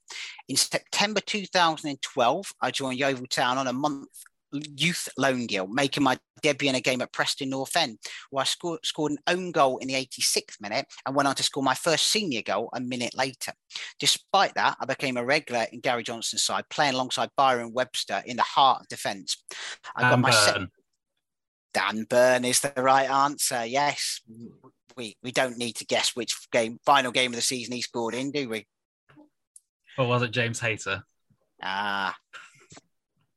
In September 2012, I joined Yeovil Town on a month youth loan deal, making my debut in a game at Preston North End, where I scored, scored an own goal in the 86th minute and went on to score my first senior goal a minute later. Despite that, I became a regular in Gary Johnson's side, playing alongside Byron Webster in the heart of defence. I got my se- Burn. Dan Burn is the right answer. Yes. We we don't need to guess which game final game of the season he scored in, do we? Or was it James Hayter? Ah,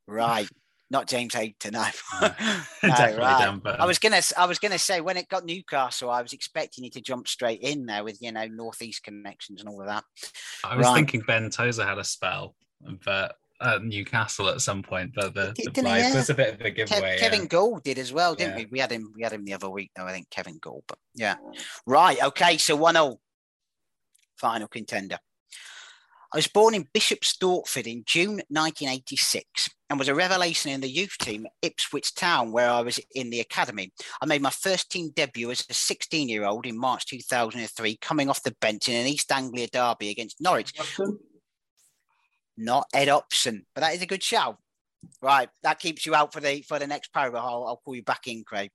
right. Not James Hayter, no. No, right. I was gonna, I was gonna say when it got Newcastle, I was expecting you to jump straight in there with you know northeast connections and all of that. I was Right. thinking Ben Tozer had a spell, but at Newcastle at some point, but the, the Didn't he? prize Yeah. was a bit of a giveaway. Kevin yeah. Gould did as well, didn't Yeah. we? We had him, we had him the other week, though. I think Kevin Gould, but yeah, right. Okay, so one 0 final contender. I was born in Bishop Stortford in June 1986 and was a revelation in the youth team at Ipswich Town, where I was in the academy. I made my first team debut as a 16 year old in March 2003, coming off the bench in an East Anglia derby against Norwich. Not Ed Upson, but that is a good shout. Right, that keeps you out for the for the next paragraph. I'll, I'll call you back in, Craig.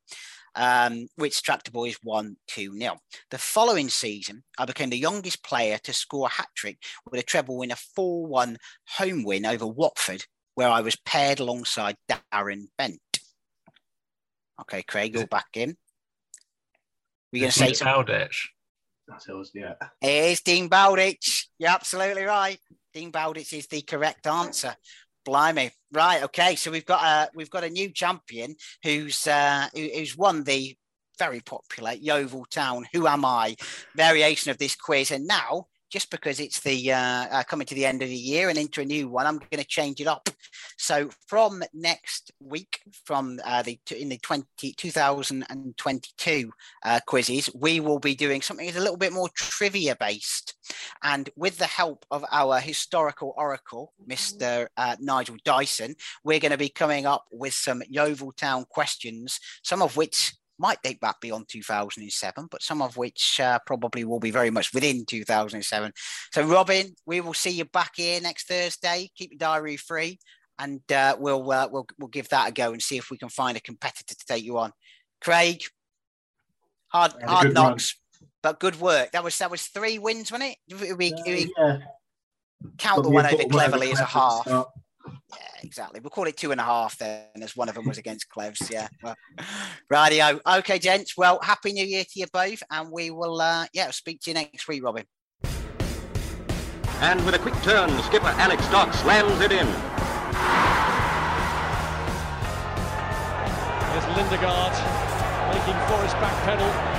Um, which Tractor Boys won 2 0. The following season, I became the youngest player to score a hat trick with a treble in a 4 1 home win over Watford, where I was paired alongside Darren Bent. Okay, Craig, you're back in. We're going to say Dean something. Bowditch. That's us, yeah. It is Dean Bowditch. You're absolutely right. Dean Bowditch is the correct answer. Blimey. Right. Okay. So we've got a we've got a new champion who's uh, who- who's won the very popular Yeovil Town Who Am I variation of this quiz, and now. Just because it's the uh, uh, coming to the end of the year and into a new one, I'm going to change it up. So from next week, from uh, the in the 20, 2022 uh, quizzes, we will be doing something that's a little bit more trivia based. And with the help of our historical oracle, Mr. Uh, Nigel Dyson, we're going to be coming up with some Yeovil Town questions, some of which might date back beyond 2007, but some of which uh, probably will be very much within 2007. So, Robin, we will see you back here next Thursday. Keep your diary free, and uh, we'll, uh, we'll we'll give that a go and see if we can find a competitor to take you on. Craig, hard hard good run. knocks, but good work. That was that was three wins, wasn't it? We, we, we yeah. count the one over bottle one over cleverly as a Cleves at the half. start. Yeah, exactly. We'll call it two and a half then, as one of them was against Cleves. Yeah. Well, rightio. Okay, gents. Well, happy New Year to you both, and we will. uh Yeah, speak to you next week, Robin. And with a quick turn, skipper Alex Dock slams it in. There's Lindegaard making Forrest backpedal.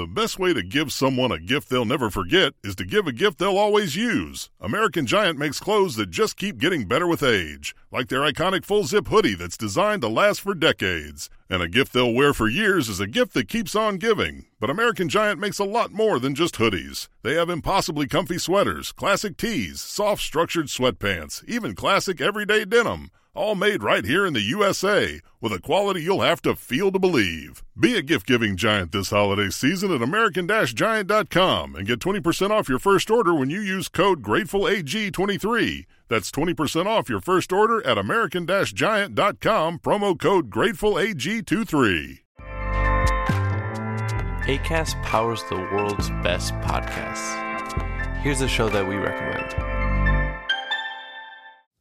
The best way to give someone a gift they'll never forget is to give a gift they'll always use. American Giant makes clothes that just keep getting better with age, like their iconic full zip hoodie that's designed to last for decades. And a gift they'll wear for years is a gift that keeps on giving. But American Giant makes a lot more than just hoodies. They have impossibly comfy sweaters, classic tees, soft structured sweatpants, even classic everyday denim. All made right here in the USA with a quality you'll have to feel to believe. Be a gift giving giant this holiday season at American Giant.com and get 20% off your first order when you use code GratefulAG23. That's 20% off your first order at American Giant.com, promo code GratefulAG23. ACAST powers the world's best podcasts. Here's a show that we recommend.